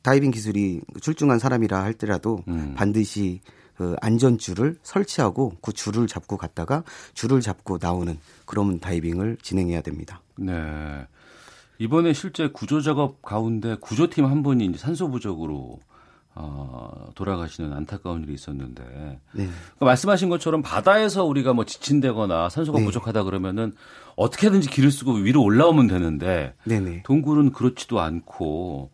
[SPEAKER 9] 다이빙 기술이 출중한 사람이라 할때라도 음. 반드시 그 안전줄을 설치하고 그 줄을 잡고 갔다가 줄을 잡고 나오는 그런 다이빙을 진행해야 됩니다.
[SPEAKER 2] 네. 이번에 실제 구조 작업 가운데 구조팀 한 분이 이제 산소 부족으로 어, 돌아가시는 안타까운 일이 있었는데 네. 그러니까 말씀하신 것처럼 바다에서 우리가 뭐 지친다거나 산소가 네. 부족하다 그러면은 어떻게든지 길을 쓰고 위로 올라오면 되는데 네네. 동굴은 그렇지도 않고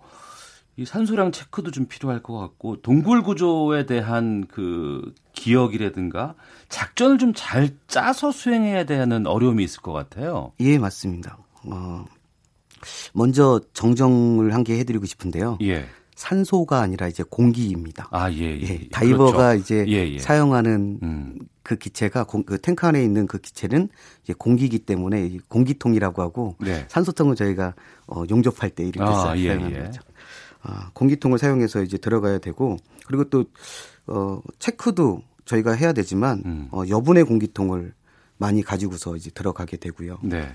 [SPEAKER 2] 이 산소량 체크도 좀 필요할 것 같고 동굴 구조에 대한 그 기억이라든가 작전을 좀 잘 짜서 수행해야 되는 어려움이 있을 것 같아요.
[SPEAKER 9] 예, 맞습니다. 어, 먼저 정정을 한게 해드리고 싶은데요. 예. 산소가 아니라 이제 공기입니다.
[SPEAKER 2] 아, 예, 예. 예
[SPEAKER 9] 다이버가 그렇죠. 이제 예, 예. 사용하는 음. 그 기체가 공, 그 탱크 안에 있는 그 기체는 이제 공기기 때문에 공기통이라고 하고 네. 산소통은 저희가 어, 용접할 때 이렇게 아, 예, 사용하는 예. 거죠. 아, 공기통을 사용해서 이제 들어가야 되고 그리고 또 어, 체크도 저희가 해야 되지만 음. 어, 여분의 공기통을 많이 가지고서 이제 들어가게 되고요. 네.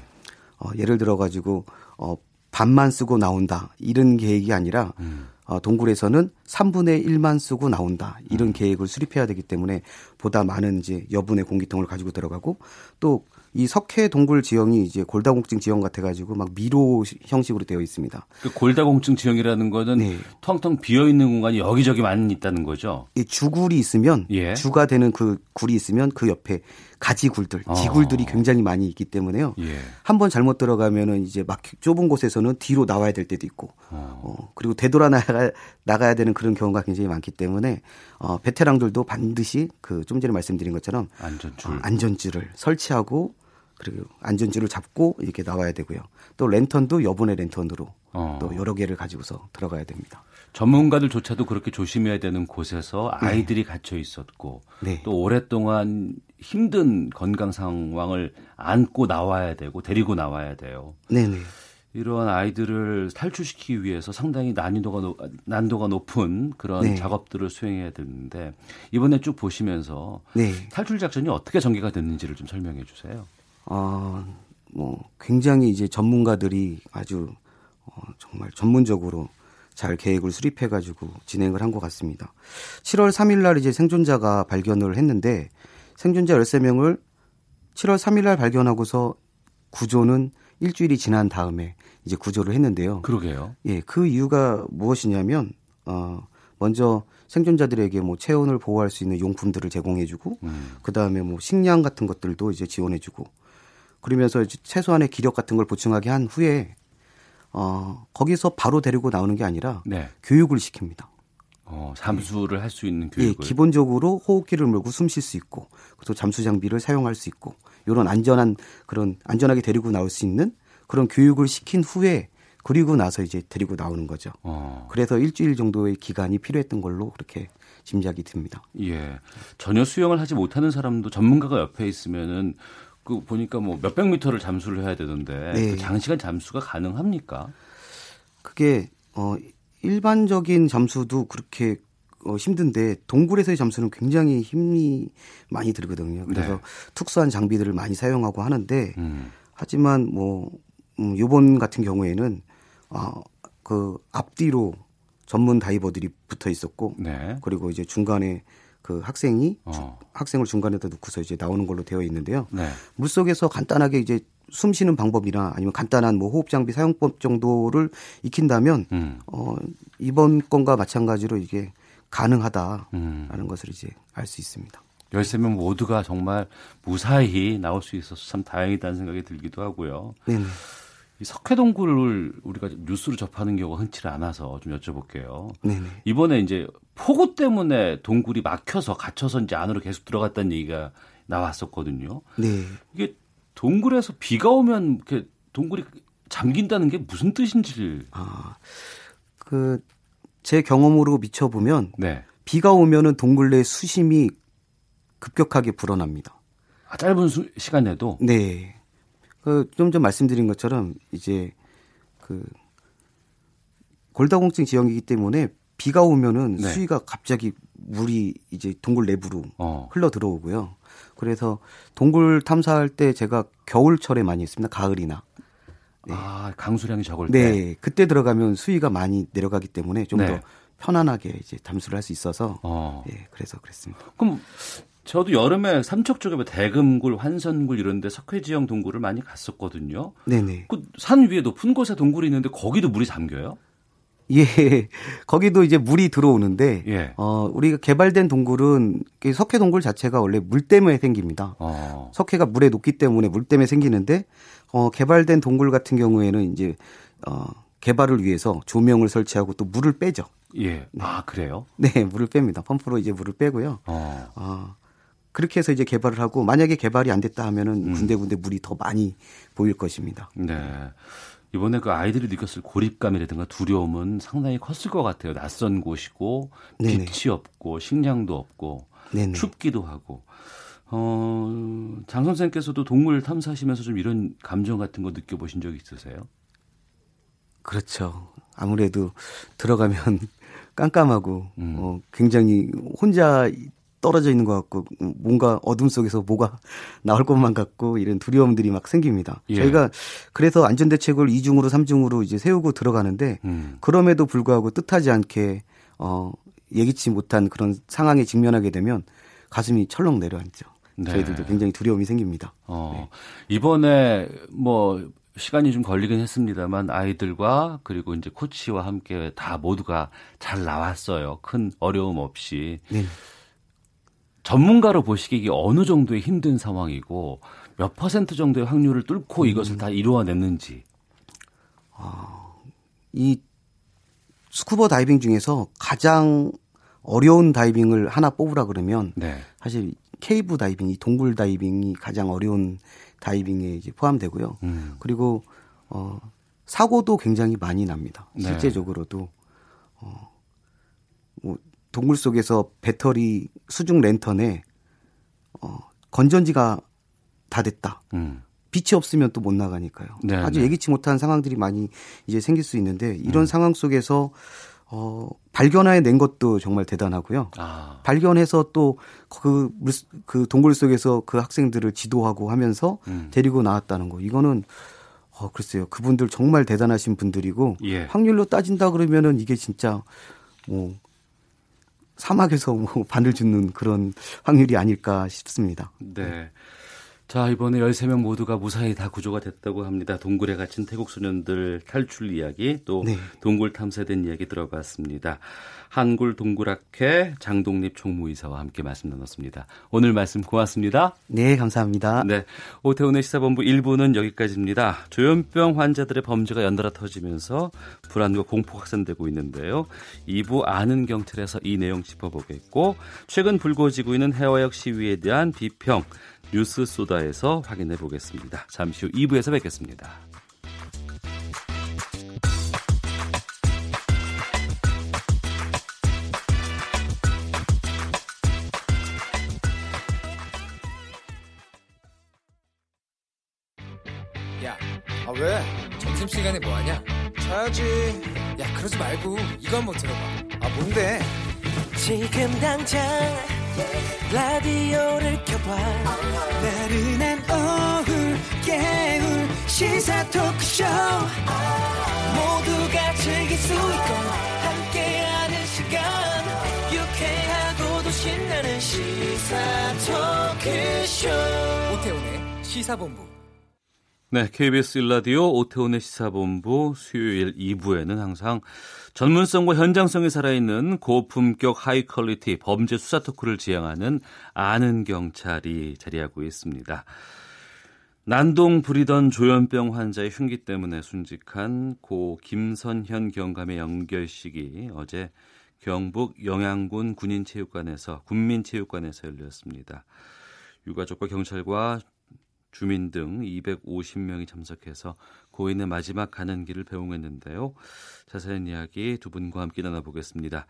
[SPEAKER 9] 어, 예를 들어 가지고 어, 반만 쓰고 나온다 이런 계획이 아니라 음. 어, 동굴에서는 3분의 1만 쓰고 나온다 이런 음. 계획을 수립해야 되기 때문에 보다 많은 이제 여분의 공기통을 가지고 들어가고 또 이 석회 동굴 지형이 이제 골다공증 지형 같아가지고 막 미로 형식으로 되어 있습니다.
[SPEAKER 2] 그 골다공증 지형이라는 거는 네. 텅텅 비어 있는 공간이 여기저기 많이 있다는 거죠.
[SPEAKER 9] 이 주굴이 있으면 예. 주가 되는 그 굴이 있으면 그 옆에 가지굴들, 어. 지굴들이 굉장히 많이 있기 때문에요. 예. 한번 잘못 들어가면은 이제 막 좁은 곳에서는 뒤로 나와야 될 때도 있고, 어. 어 그리고 되돌아 나가, 나가야 되는 그런 경우가 굉장히 많기 때문에 어, 베테랑들도 반드시 그 좀 전에 말씀드린 것처럼
[SPEAKER 2] 안전줄,
[SPEAKER 9] 어, 안전줄을 설치하고 그리고 안전줄을 잡고 이렇게 나와야 되고요. 또 랜턴도 여분의 랜턴으로 어. 또 여러 개를 가지고서 들어가야 됩니다.
[SPEAKER 2] 전문가들조차도 그렇게 조심해야 되는 곳에서 네. 아이들이 네. 갇혀 있었고 네. 또 오랫동안 힘든 건강 상황을 안고 나와야 되고 데리고 나와야 돼요.
[SPEAKER 9] 네 네.
[SPEAKER 2] 이러한 아이들을 탈출시키기 위해서 상당히 난이도가 높, 난도가 높은 그런 네. 작업들을 수행해야 되는데 이번에 쭉 보시면서 네. 탈출 작전이 어떻게 전개가 됐는지를 좀 설명해 주세요.
[SPEAKER 9] 어, 뭐 굉장히 이제 전문가들이 아주 어, 정말 전문적으로 잘 계획을 수립해 가지고 진행을 한 것 같습니다. 7월 3일 날 이제 생존자가 발견을 했는데 생존자 13명을 7월 3일 날 발견하고서 구조는 일주일이 지난 다음에 이제 구조를 했는데요.
[SPEAKER 2] 그러게요.
[SPEAKER 9] 예, 그 이유가 무엇이냐면 어 먼저 생존자들에게 뭐 체온을 보호할 수 있는 용품들을 제공해주고 음. 그 다음에 뭐 식량 같은 것들도 이제 지원해주고 그러면서 최소한의 기력 같은 걸 보충하게 한 후에 어 거기서 바로 데리고 나오는 게 아니라 네. 교육을 시킵니다.
[SPEAKER 2] 어, 잠수를 네. 할수 있는 교육을.
[SPEAKER 9] 예, 기본적으로 호흡기를 물고 숨 쉴 수 있고 또 잠수 장비를 사용할 수 있고 이런 안전한 그런 안전하게 데리고 나올 수 있는 그런 교육을 시킨 후에 그리고 나서 이제 데리고 나오는 거죠. 어. 그래서 일주일 정도의 기간이 필요했던 걸로 그렇게 짐작이 듭니다.
[SPEAKER 2] 예. 전혀 수영을 하지 못하는 사람도 전문가가 옆에 있으면은 그 보니까 뭐 몇백 미터를 잠수를 해야 되던데 네. 그 장시간 잠수가 가능합니까?
[SPEAKER 9] 그게 어 일반적인 잠수도 그렇게 어, 힘든데 동굴에서의 잠수는 굉장히 힘이 많이 들거든요. 그래서 네. 특수한 장비들을 많이 사용하고 하는데 음. 하지만 뭐 음, 요번 같은 경우에는 어, 그 앞뒤로 전문 다이버들이 붙어 있었고 네. 그리고 이제 중간에 그 학생이 어. 학생을 중간에다 놓고서 이제 나오는 걸로 되어 있는데요. 네. 물 속에서 간단하게 이제 숨 쉬는 방법이나 아니면 간단한 뭐 호흡 장비 사용법 정도를 익힌다면 음. 어 이번 건과 마찬가지로 이게 가능하다라는 음. 것을 이제 알 수 있습니다.
[SPEAKER 2] 13명 모두가 정말 무사히 나올 수 있어서 참 다행이다는 생각이 들기도 하고요. 네. 이 석회동굴을 우리가 뉴스로 접하는 경우가 흔치 않아서 좀 여쭤볼게요. 네네. 이번에 이제 폭우 때문에 동굴이 막혀서 갇혀서 이제 안으로 계속 들어갔다는 얘기가 나왔었거든요. 네. 이게 동굴에서 비가 오면 이렇게 동굴이 잠긴다는 게 무슨 뜻인지. 아,
[SPEAKER 9] 그 제 경험으로 미쳐보면 네. 비가 오면은 동굴 내 수심이 급격하게 불어납니다.
[SPEAKER 2] 아, 짧은 수, 시간 에도
[SPEAKER 9] 네. 그좀 전 말씀드린 것처럼 이제 그 골다공증 지형이기 때문에 비가 오면은 네. 수위가 갑자기 물이 이제 동굴 내부로 어. 흘러 들어오고요. 그래서 동굴 탐사할 때 제가 겨울철에 많이 했습니다. 가을이나.
[SPEAKER 2] 네. 아, 강수량이 적을
[SPEAKER 9] 때. 네. 그때 들어가면 수위가 많이 내려가기 때문에 좀더 네. 편안하게 이제 잠수를 할 수 있어서 어. 예, 그래서 그랬습니다.
[SPEAKER 2] 그럼 저도 여름에 삼척 쪽에 뭐 대금굴, 환선굴 이런 데 석회지형 동굴을 많이 갔었거든요. 네네. 그 산 위에 높은 곳에 동굴이 있는데 거기도 물이 잠겨요?
[SPEAKER 9] 예. 거기도 이제 물이 들어오는데 예. 어 우리가 개발된 동굴은 석회 동굴 자체가 원래 물 때문에 생깁니다. 어. 석회가 물에 녹기 때문에 물 때문에 생기는데 어 개발된 동굴 같은 경우에는 이제 어 개발을 위해서 조명을 설치하고 또 물을 빼죠.
[SPEAKER 2] 예. 네. 아 그래요?
[SPEAKER 9] 네, 물을 뺍니다. 펌프로 이제 물을 빼고요. 어. 어. 그렇게 해서 이제 개발을 하고 만약에 개발이 안 됐다 하면은 음. 군데군데 물이 더 많이 보일 것입니다.
[SPEAKER 2] 네. 이번에 그 아이들이 느꼈을 고립감이라든가 두려움은 상당히 컸을 것 같아요. 낯선 곳이고 네네. 빛이 없고 식량도 없고 네네. 춥기도 하고. 어, 장 선생께서도 동물 탐사하시면서 좀 이런 감정 같은 거 느껴보신 적 있으세요?
[SPEAKER 9] 그렇죠. 아무래도 들어가면 깜깜하고 음. 어, 굉장히 혼자 떨어져 있는 것 같고 뭔가 어둠 속에서 뭐가 나올 것만 같고 이런 두려움들이 막 생깁니다. 예. 저희가 그래서 안전 대책을 2중으로 3중으로 이제 세우고 들어가는데 음. 그럼에도 불구하고 뜻하지 않게 어 예기치 못한 그런 상황에 직면하게 되면 가슴이 철렁 내려앉죠. 네. 저희들도 굉장히 두려움이 생깁니다. 어, 네.
[SPEAKER 2] 이번에 뭐 시간이 좀 걸리긴 했습니다만 아이들과 그리고 이제 코치와 함께 다 모두가 잘 나왔어요. 큰 어려움 없이. 네. 전문가로 보시기에 어느 정도의 힘든 상황이고 몇 퍼센트 정도의 확률을 뚫고 음. 이것을 다 이루어냈는지.
[SPEAKER 9] 아, 이 스쿠버 다이빙 중에서 가장 어려운 다이빙을 하나 뽑으라 그러면 네. 사실 cave diving, 이 동굴 다이빙이 가장 어려운 다이빙에 이제 포함되고요. 음. 그리고 어 사고도 굉장히 많이 납니다. 네. 실제적으로도 어, 뭐 동굴 속에서 배터리 수중 랜턴에 어, 건전지가 다 됐다. 음. 빛이 없으면 또 못 나가니까요. 네, 아주 네. 예기치 못한 상황들이 많이 이제 생길 수 있는데 이런 음. 상황 속에서 어, 발견해 낸 것도 정말 대단하고요. 아. 발견해서 또 그, 그 동굴 속에서 그 학생들을 지도하고 하면서 음. 데리고 나왔다는 거. 이거는 어, 글쎄요. 그분들 정말 대단하신 분들이고 예. 확률로 따진다 그러면은 이게 진짜 뭐 사막에서 뭐 바늘 줍는 그런 확률이 아닐까 싶습니다.
[SPEAKER 2] 네. 자, 이번에 13명 모두가 무사히 다 구조가 됐다고 합니다. 동굴에 갇힌 태국 소년들 탈출 이야기, 또 네. 동굴 탐사된 이야기 들어봤습니다. 한굴 동굴학회 장동립 총무이사와 함께 말씀 나눴습니다. 오늘 말씀 고맙습니다.
[SPEAKER 9] 네, 감사합니다.
[SPEAKER 2] 네. 오태훈의 시사본부 1부는 여기까지입니다. 조현병 환자들의 범죄가 연달아 터지면서 불안과 공포 확산되고 있는데요. 2부 아는 경찰에서 이 내용 짚어보겠고, 최근 불거지고 있는 해화역 시위에 대한 비평, 뉴스 소다에서 확인해 보겠습니다. 잠시 후 2부에서 뵙겠습니다.
[SPEAKER 10] 야, 아 왜? 점심시간에 뭐하냐? 자야지. 야, 그러지 말고 이거 한번 들어봐. 아, 뭔데? 지금 당장 라디오를 켜봐. 나른한 오후 깨울 시사 토크쇼. 모두가 즐길 수 있고 함께하는 시간. 유쾌하고도 신나는 시사 토크쇼. 오태훈의 시사본부.
[SPEAKER 2] 네, KBS 일라디오 오태훈의 시사본부 수요일 2부에는 항상 전문성과 현장성이 살아있는 고품격 high quality 범죄 수사 토크를 지향하는 아는 경찰이 자리하고 있습니다. 난동 부리던 조현병 환자의 흉기 때문에 순직한 고 김선현 경감의 영결식이 어제 경북 영양군 군인체육관에서 군민체육관에서 열렸습니다. 유가족과 경찰과 주민 등 250명이 참석해서 고인의 마지막 가는 길을 배웅했는데요. 자세한 이야기 두 분과 함께 나눠보겠습니다.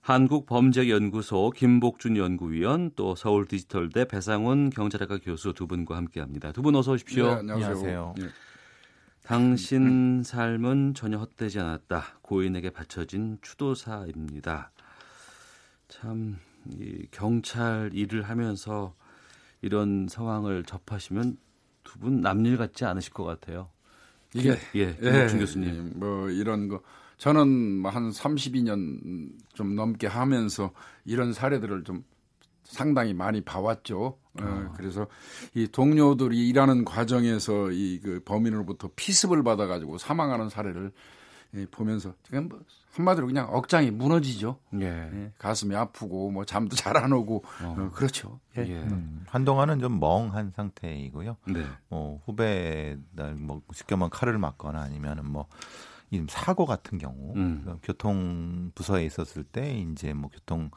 [SPEAKER 2] 한국범죄연구소 김복준 연구위원 또 서울디지털대 배상훈 경찰학과 교수 두 분과 함께합니다. 두 분 어서 오십시오.
[SPEAKER 11] 네, 안녕하세요. 네.
[SPEAKER 2] 당신 삶은 전혀 헛되지 않았다. 고인에게 바쳐진 추도사입니다. 참, 이 경찰 일을 하면서 이런 상황을 접하시면 두 분 남일 같지 않으실 것 같아요.
[SPEAKER 11] 이게
[SPEAKER 2] 예, 예, 준 교수님. 예,
[SPEAKER 11] 뭐 이런 거 저는 뭐한 32년 좀 넘게 하면서 이런 사례들을 좀 상당히 많이 봐왔죠. 어, 어. 그래서 이 동료들이 일하는 과정에서 이 그 범인으로부터 피습을 받아가지고 사망하는 사례를 예, 보면서 지금 뭐 한마디로 그냥 억장이 무너지죠. 예. 예. 가슴이 아프고 뭐 잠도 잘 안 오고 어. 어, 그렇죠. 예. 예.
[SPEAKER 12] 음, 한동안은 좀 멍한 상태이고요. 네. 뭐 후배들 뭐 쉽게 말 칼을 맞거나 아니면은 뭐 사고 같은 경우 음. 교통 부서에 있었을 때 이제 뭐 교통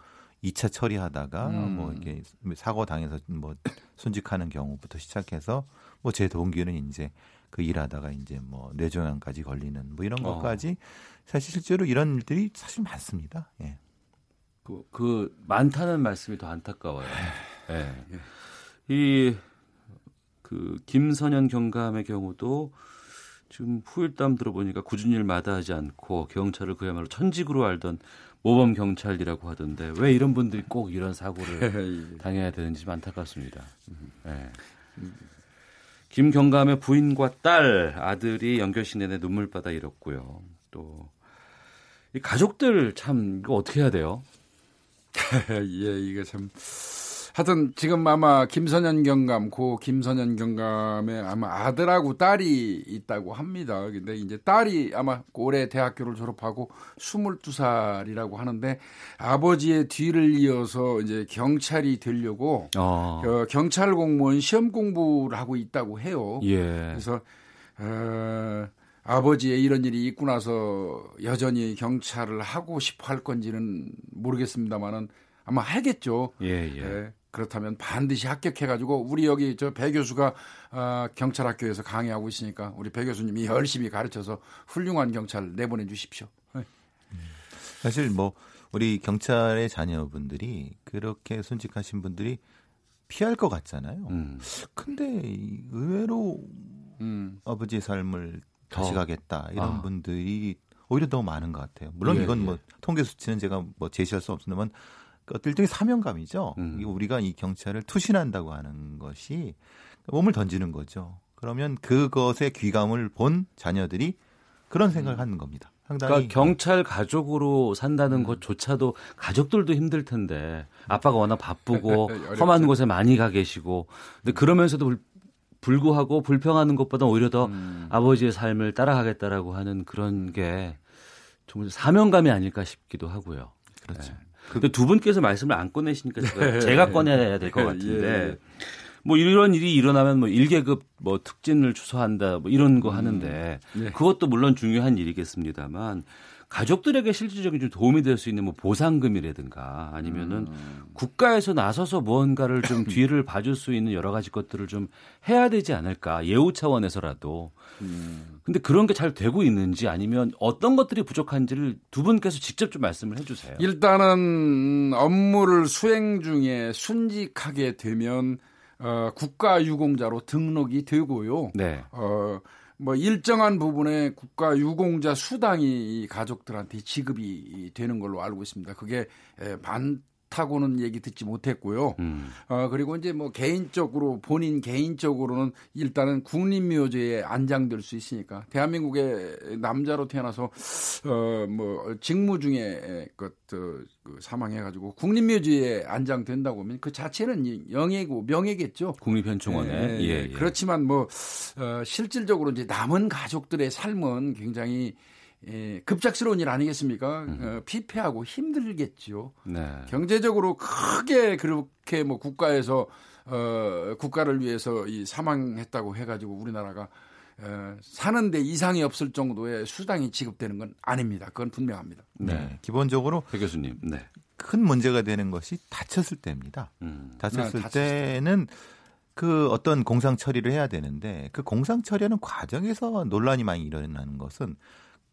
[SPEAKER 12] 2차 처리하다가 음. 뭐 이게 사고 당해서 뭐 순직하는 경우부터 시작해서 뭐 제 동기는 이제 그 일하다가 이제 뭐 뇌종양까지 걸리는 뭐 이런 어. 것까지 사실 실제로 이런 일들이 사실 많습니다. 예.
[SPEAKER 2] 그, 그 많다는 말씀이 더 안타까워요. 예. 이, 그, 김선현 경감의 경우도 지금 후일담 들어보니까 굳은 일 마다하지 않고 경찰을 그야말로 천직으로 알던 모범 경찰이라고 하던데 왜 이런 분들이 꼭 이런 사고를 당해야 되는지 안타깝습니다. 예. 김경감의 부인과 딸, 아들이 연결신 내내 눈물바다 잃었고요. 또, 이 가족들 참, 이거 어떻게 해야 돼요?
[SPEAKER 11] 예, 이게 참. 하여튼 지금 아마 김선현 경감, 고 김선현 경감의 아마 아들하고 딸이 있다고 합니다. 근데 이제 딸이 아마 올해 대학교를 졸업하고 22살이라고 하는데 아버지의 뒤를 이어서 이제 경찰이 되려고 어. 어, 경찰 공무원 시험 공부를 하고 있다고 해요. 예. 그래서 어, 아버지의 이런 일이 있고 나서 여전히 경찰을 하고 싶어 할 건지는 모르겠습니다만은 아마 하겠죠. 예, 예. 예. 그렇다면 반드시 합격해가지고 우리 여기 저 배 교수가 어, 경찰학교에서 강의하고 있으니까 우리 배 교수님이 열심히 가르쳐서 훌륭한 경찰 내보내 주십시오. 네.
[SPEAKER 12] 사실 뭐 우리 경찰의 자녀분들이 그렇게 순직하신 분들이 피할 것 같잖아요. 음. 근데 의외로 음. 아버지의 삶을 다시 가겠다 이런 아. 분들이 오히려 더 많은 것 같아요. 물론 예, 이건 뭐 예. 통계 수치는 제가 뭐 제시할 수 없습니다만 그 일종의 사명감이죠. 음. 우리가 이 경찰을 투신한다고 하는 것이 몸을 던지는 거죠. 그러면 그것의 귀감을 본 자녀들이 그런 생각을 음. 하는 겁니다.
[SPEAKER 2] 상당히 그러니까 경찰 가족으로 산다는 음. 것조차도 가족들도 힘들 텐데 아빠가 워낙 바쁘고 험한 곳에 많이 가 계시고 근데 그러면서도 불구하고 불평하는 것보다 오히려 더 음. 아버지의 삶을 따라가겠다라고 하는 그런 게 정말 사명감이 아닐까 싶기도 하고요.
[SPEAKER 12] 그렇죠. 네.
[SPEAKER 2] 근데 두 분께서 말씀을 안 꺼내시니까 제가, 네. 제가 꺼내야 될 것 같은데 예. 뭐 이런 일이 일어나면 뭐 1계급 뭐 특진을 추소한다 뭐 이런 거 음. 하는데 네. 그것도 물론 중요한 일이겠습니다만 가족들에게 실질적인 좀 도움이 될 수 있는 뭐 보상금이라든가 아니면은 음. 국가에서 나서서 무언가를 좀 뒤를 봐줄 수 있는 여러 가지 것들을 좀 해야 되지 않을까 예우 차원에서라도. 음. 근데 그런 게 잘 되고 있는지 아니면 어떤 것들이 부족한지를 두 분께서 직접 좀 말씀을 해주세요.
[SPEAKER 11] 일단은 업무를 수행 중에 순직하게 되면 어, 국가유공자로 등록이 되고요. 네. 어, 뭐 일정한 부분에 국가 유공자 수당이 가족들한테 지급이 되는 걸로 알고 있습니다. 그게 반 좋다고는 얘기 듣지 못했고요. 음. 어, 그리고 이제 뭐 개인적으로 본인 개인적으로는 일단은 국립묘지에 안장될 수 있으니까 대한민국의 남자로 태어나서 어 뭐 직무 중에 그, 그, 그 사망해가지고 국립묘지에 안장된다고 하면 그 자체는 영예고 명예겠죠.
[SPEAKER 2] 국립현충원에. 예, 예, 예.
[SPEAKER 11] 그렇지만 뭐 어, 실질적으로 이제 남은 가족들의 삶은 굉장히 예, 급작스러운 일 아니겠습니까? 음. 어, 피폐하고 힘들겠죠. 네. 경제적으로 크게 그렇게 뭐 국가에서 어, 국가를 위해서 이 사망했다고 해가지고 우리나라가 어, 사는데 이상이 없을 정도의 수당이 지급되는 건 아닙니다. 그건 분명합니다.
[SPEAKER 12] 네. 네. 기본적으로
[SPEAKER 2] 배 교수님, 네.
[SPEAKER 12] 큰 문제가 되는 것이 다쳤을 때입니다. 음. 다쳤을 네, 때는 그 어떤 공상 처리를 해야 되는데 그 공상 처리하는 과정에서 논란이 많이 일어나는 것은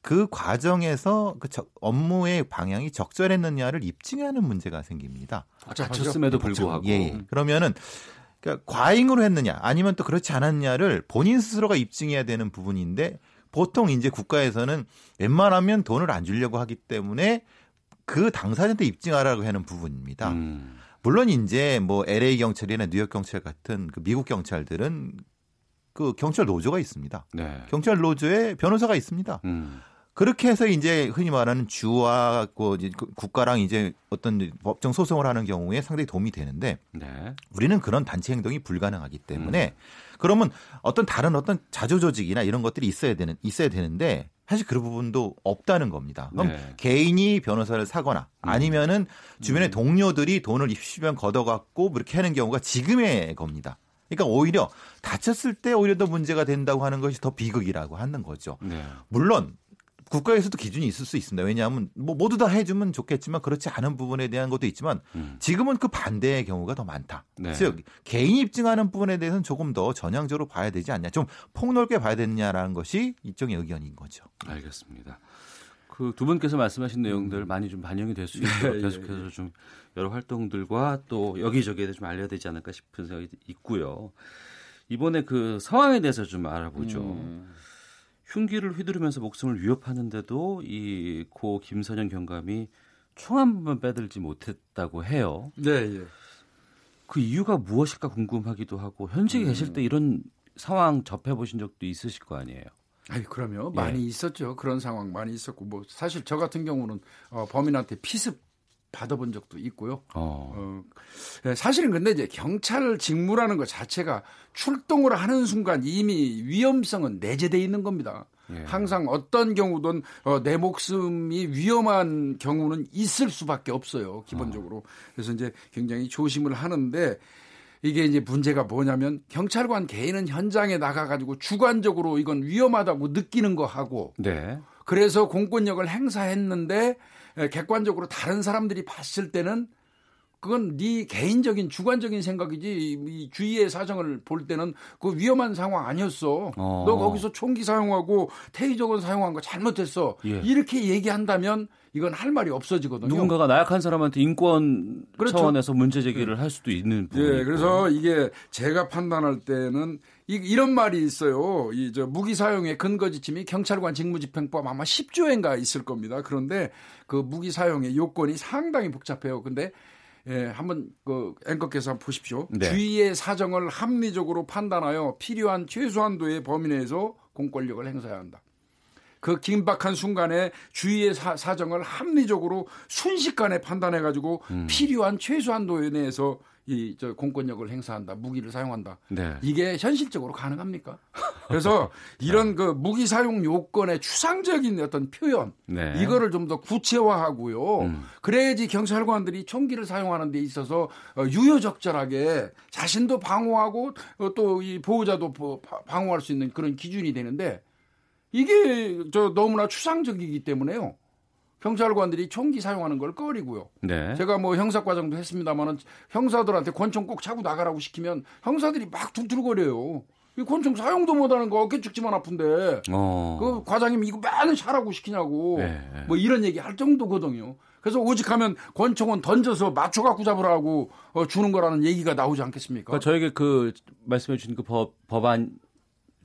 [SPEAKER 12] 그 과정에서 그 업무의 방향이 적절했느냐를 입증하는 문제가 생깁니다.
[SPEAKER 2] 다쳤음에도 불구하고.
[SPEAKER 12] 예, 예. 그러면은 그러니까 과잉으로 했느냐 아니면 또 그렇지 않았느냐를 본인 스스로가 입증해야 되는 부분인데 보통 이제 국가에서는 웬만하면 돈을 안 주려고 하기 때문에 그 당사자한테 입증하라고 하는 부분입니다. 음. 물론 이제 뭐 LA 경찰이나 뉴욕 경찰 같은 그 미국 경찰들은 그 경찰 노조가 있습니다. 네. 경찰 노조에 변호사가 있습니다. 음. 그렇게 해서 이제 흔히 말하는 주와 그 국가랑 이제 어떤 법정 소송을 하는 경우에 상당히 도움이 되는데 네. 우리는 그런 단체 행동이 불가능하기 때문에 음. 그러면 어떤 다른 어떤 자조 조직이나 이런 것들이 있어야 되는 있어야 되는데 사실 그런 부분도 없다는 겁니다. 그럼 네. 개인이 변호사를 사거나 음. 아니면은 주변의 음. 동료들이 돈을 입시면 걷어갖고 그렇게 하는 경우가 지금의 겁니다. 그러니까 오히려 다쳤을 때 오히려 더 문제가 된다고 하는 것이 더 비극이라고 하는 거죠. 네. 물론 국가에서도 기준이 있을 수 있습니다. 왜냐하면 뭐 모두 다 해주면 좋겠지만 그렇지 않은 부분에 대한 것도 있지만 음. 지금은 그 반대의 경우가 더 많다. 네. 즉 개인 입증하는 부분에 대해서는 조금 더 전향적으로 봐야 되지 않냐, 좀 폭넓게 봐야 되느냐라는 것이 일종의 의견인 거죠.
[SPEAKER 2] 알겠습니다. 그 두 분께서 말씀하신 내용들 많이 좀 반영이 될 수 있도록 네, 계속해서 좀 여러 활동들과 또 여기저기에 좀 알려야 되지 않을까 싶은 생각이 있고요. 이번에 그 상황에 대해서 좀 알아보죠. 음. 흉기를 휘두르면서 목숨을 위협하는데도 이 고 김선영 경감이 총 한 번만 빼들지 못했다고 해요.
[SPEAKER 11] 네, 예.
[SPEAKER 2] 그 이유가 무엇일까 궁금하기도 하고 현직에 음. 계실 때 이런 상황 접해 보신 적도 있으실 거 아니에요.
[SPEAKER 11] 아니 그럼요 많이 예. 있었죠 그런 상황 많이 있었고 뭐 사실 저 같은 경우는 어, 범인한테 피습 받아본 적도 있고요. 어. 어. 예, 사실은 근데 이제 경찰 직무라는 것 자체가 출동을 하는 순간 이미 위험성은 내재돼 있는 겁니다. 예. 항상 어떤 경우든 어, 내 목숨이 위험한 경우는 있을 수밖에 없어요. 기본적으로. 어. 그래서 이제 굉장히 조심을 하는데 이게 이제 문제가 뭐냐면 경찰관 개인은 현장에 나가가지고 주관적으로 이건 위험하다고 느끼는 거 하고 네. 그래서 공권력을 행사했는데 객관적으로 다른 사람들이 봤을 때는 그건 네 개인적인 주관적인 생각이지 이 주위의 사정을 볼 때는 그 위험한 상황 아니었어. 어. 너 거기서 총기 사용하고 테이저건 사용한 거 잘못했어. 예. 이렇게 얘기한다면 이건 할 말이 없어지거든요.
[SPEAKER 2] 누군가가 나약한 사람한테 인권 그렇죠. 차원에서 문제 제기를 네. 할 수도 있는 부분이
[SPEAKER 11] 예, 그래서 이게 제가 판단할 때는 이, 런 말이 있어요. 이 저 무기 사용의 근거 지침이 경찰관 직무집행법 아마 10조인가 있을 겁니다. 그런데 그 무기 사용의 요건이 상당히 복잡해요. 근데 예, 한번 그 앵커께서 한번 보십시오. 네. 주위의 사정을 합리적으로 판단하여 필요한 최소한도의 범위 내에서 공권력을 행사해야 한다. 그 긴박한 순간에 주위의 사, 정을 합리적으로 순식간에 판단해 가지고 음. 필요한 최소한도 내에서 이 저 공권력을 행사한다, 무기를 사용한다. 네. 이게 현실적으로 가능합니까? 그래서 이런 그 무기 사용 요건의 추상적인 어떤 표현 네. 이거를 좀 더 구체화하고요. 음. 그래야지 경찰관들이 총기를 사용하는 데 있어서 어, 유효적절하게 자신도 방어하고 어, 또이 보호자도 방어할 수 있는 그런 기준이 되는데 이게 저 너무나 추상적이기 때문에요. 경찰관들이 총기 사용하는 걸 꺼리고요. 네. 제가 뭐 형사 과정도 했습니다만은 형사들한테 권총 꼭 차고 나가라고 시키면 형사들이 막 툴툴거려요. 이 권총 사용도 못하는 거 어깨 죽지만 아픈데 어. 그 과장님 이거 맨날 차라고 시키냐고 네. 뭐 이런 얘기 할 정도거든요. 그래서 오직하면 권총은 던져서 맞춰 갖고 잡으라고 어, 주는 거라는 얘기가 나오지 않겠습니까?
[SPEAKER 2] 그러니까 저에게 그 말씀해 주신 그 법, 법안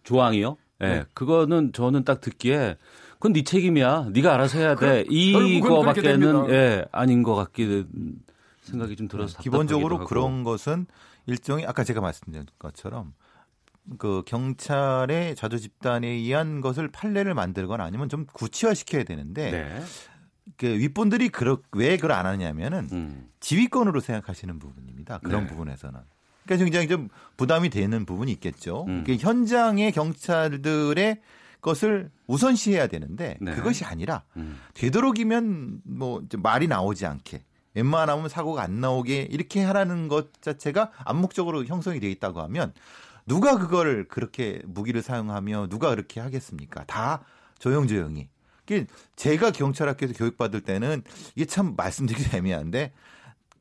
[SPEAKER 2] 조항이요. 예, 네. 그거는 저는 딱 듣기에 그건 네 책임이야. 네가 알아서 해야 돼. 이거밖에는 예, 아닌 것 같기는 생각이 좀 들어서
[SPEAKER 12] 기본적으로 그런 것은 일종의 아까 제가 말씀드린 것처럼 그 경찰의 자주 집단에 의한 것을 판례를 만들거나 아니면 좀 구체화 시켜야 되는데 네. 그 윗분들이 그러, 왜 그걸 안 하냐면은 음. 지휘권으로 생각하시는 부분입니다. 그런 네. 부분에서는. 그러니까 굉장히 좀 부담이 되는 부분이 있겠죠. 음. 그러니까 현장의 경찰들의 것을 우선시해야 되는데 네. 그것이 아니라 음. 되도록이면 뭐 말이 나오지 않게 웬만하면 사고가 안 나오게 이렇게 하라는 것 자체가 암묵적으로 형성이 되어 있다고 하면 누가 그걸 그렇게 무기를 사용하며 누가 그렇게 하겠습니까? 다 조용조용히. 제가 경찰학교에서 교육받을 때는 이게 참 말씀드리기 애매한데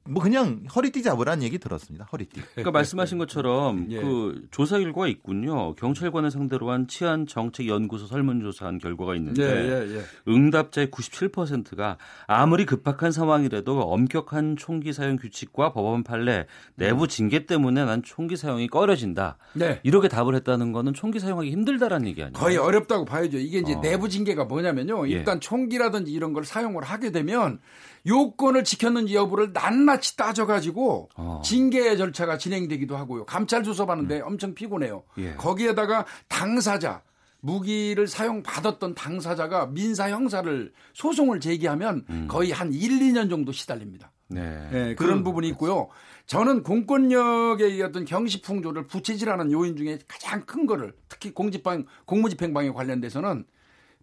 [SPEAKER 12] 뭐 그냥 허리띠 잡으라는 얘기 들었습니다. 허리띠.
[SPEAKER 2] 그러니까 말씀하신 것처럼 예. 그 조사 결과가 있군요. 경찰관을 상대로 한 치안 정책 연구소 설문조사한 결과가 있는데 예, 예, 예. 응답자의 97%가 아무리 급박한 상황이라도 엄격한 총기 사용 규칙과 법원 판례, 내부 징계 때문에 난 총기 사용이 꺼려진다. 네. 이렇게 답을 했다는 거는 총기 사용하기 힘들다라는 얘기 아니에요?
[SPEAKER 11] 거의 어렵다고 봐야죠. 이게 이제 어. 내부 징계가 뭐냐면요. 예. 일단 총기라든지 이런 걸 사용을 하게 되면 요건을 지켰는지 여부를 낱낱이 따져가지고 어. 징계 절차가 진행되기도 하고요. 감찰 수사받는데 음. 엄청 피곤해요. 예. 거기에다가 당사자 무기를 사용받았던 당사자가 민사 형사를 소송을 제기하면 음. 거의 한 1, 2년 정도 시달립니다. 네. 네 그런 그, 부분이 있고요. 저는 공권력의 어떤 경시풍조를 부채질하는 요인 중에 가장 큰 거를 특히 공집행 공무집행방에 관련돼서는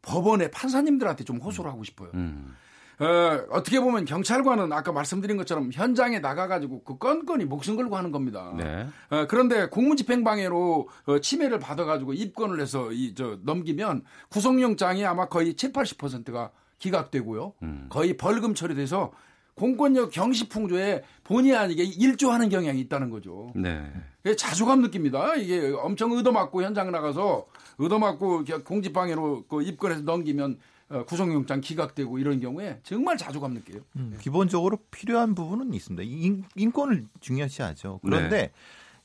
[SPEAKER 11] 법원의 판사님들한테 좀 호소를 하고 싶어요. 음. 어, 어떻게 보면 경찰관은 아까 말씀드린 것처럼 현장에 나가가지고 그 건건이 목숨 걸고 하는 겁니다. 네. 어, 그런데 공무집행방해로 어, 침해를 받아가지고 입건을 해서 이, 저, 넘기면 구속영장이 아마 거의 7, 80%가 기각되고요. 음. 거의 벌금 처리돼서 공권력 경시 풍조에 본의 아니게 일조하는 경향이 있다는 거죠. 네. 자주감 느낍니다. 이게 엄청 얻어맞고 현장 나가서 얻어맞고 공직방해로 그 입건해서 넘기면 어, 구속영장 기각되고 이런 경우에 정말 자주감 느껴요. 음,
[SPEAKER 12] 네. 기본적으로 필요한 부분은 있습니다. 인, 인권을 중요시하죠. 그런데 네.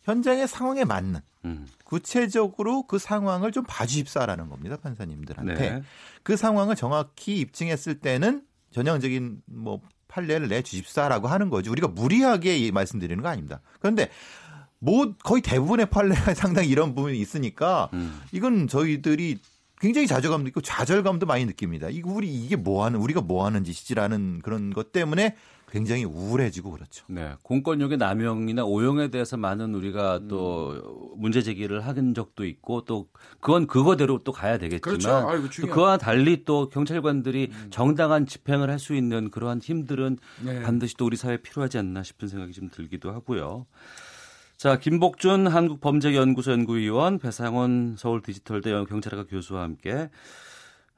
[SPEAKER 12] 현장의 상황에 맞는 음. 구체적으로 그 상황을 좀 봐주십사라는 겁니다 판사님들한테 네. 그 상황을 정확히 입증했을 때는 전형적인 뭐 판례를 내 주십사라고 하는 거죠. 우리가 무리하게 말씀드리는 거 아닙니다. 그런데 뭐 거의 대부분의 판례가 상당히 이런 부분이 있으니까 음. 이건 저희들이 굉장히 좌절감도 있고 좌절감도 많이 느낍니다. 이거 우리 이게 뭐 하는 우리가 뭐 하는 짓이라는 그런 것 때문에 굉장히 우울해지고 그렇죠.
[SPEAKER 2] 네. 공권력의 남용이나 오용에 대해서 많은 우리가 음. 또 문제 제기를 한 적도 있고 또 그건 그거대로 또 가야 되겠지만 그렇죠. 아이고, 또 그와 달리 또 경찰관들이 음. 정당한 집행을 할 수 있는 그러한 힘들은 네. 반드시 또 우리 사회에 필요하지 않나 싶은 생각이 좀 들기도 하고요. 자, 김복준 한국범죄연구소 연구위원, 배상원 서울 디지털대 경찰학과 교수와 함께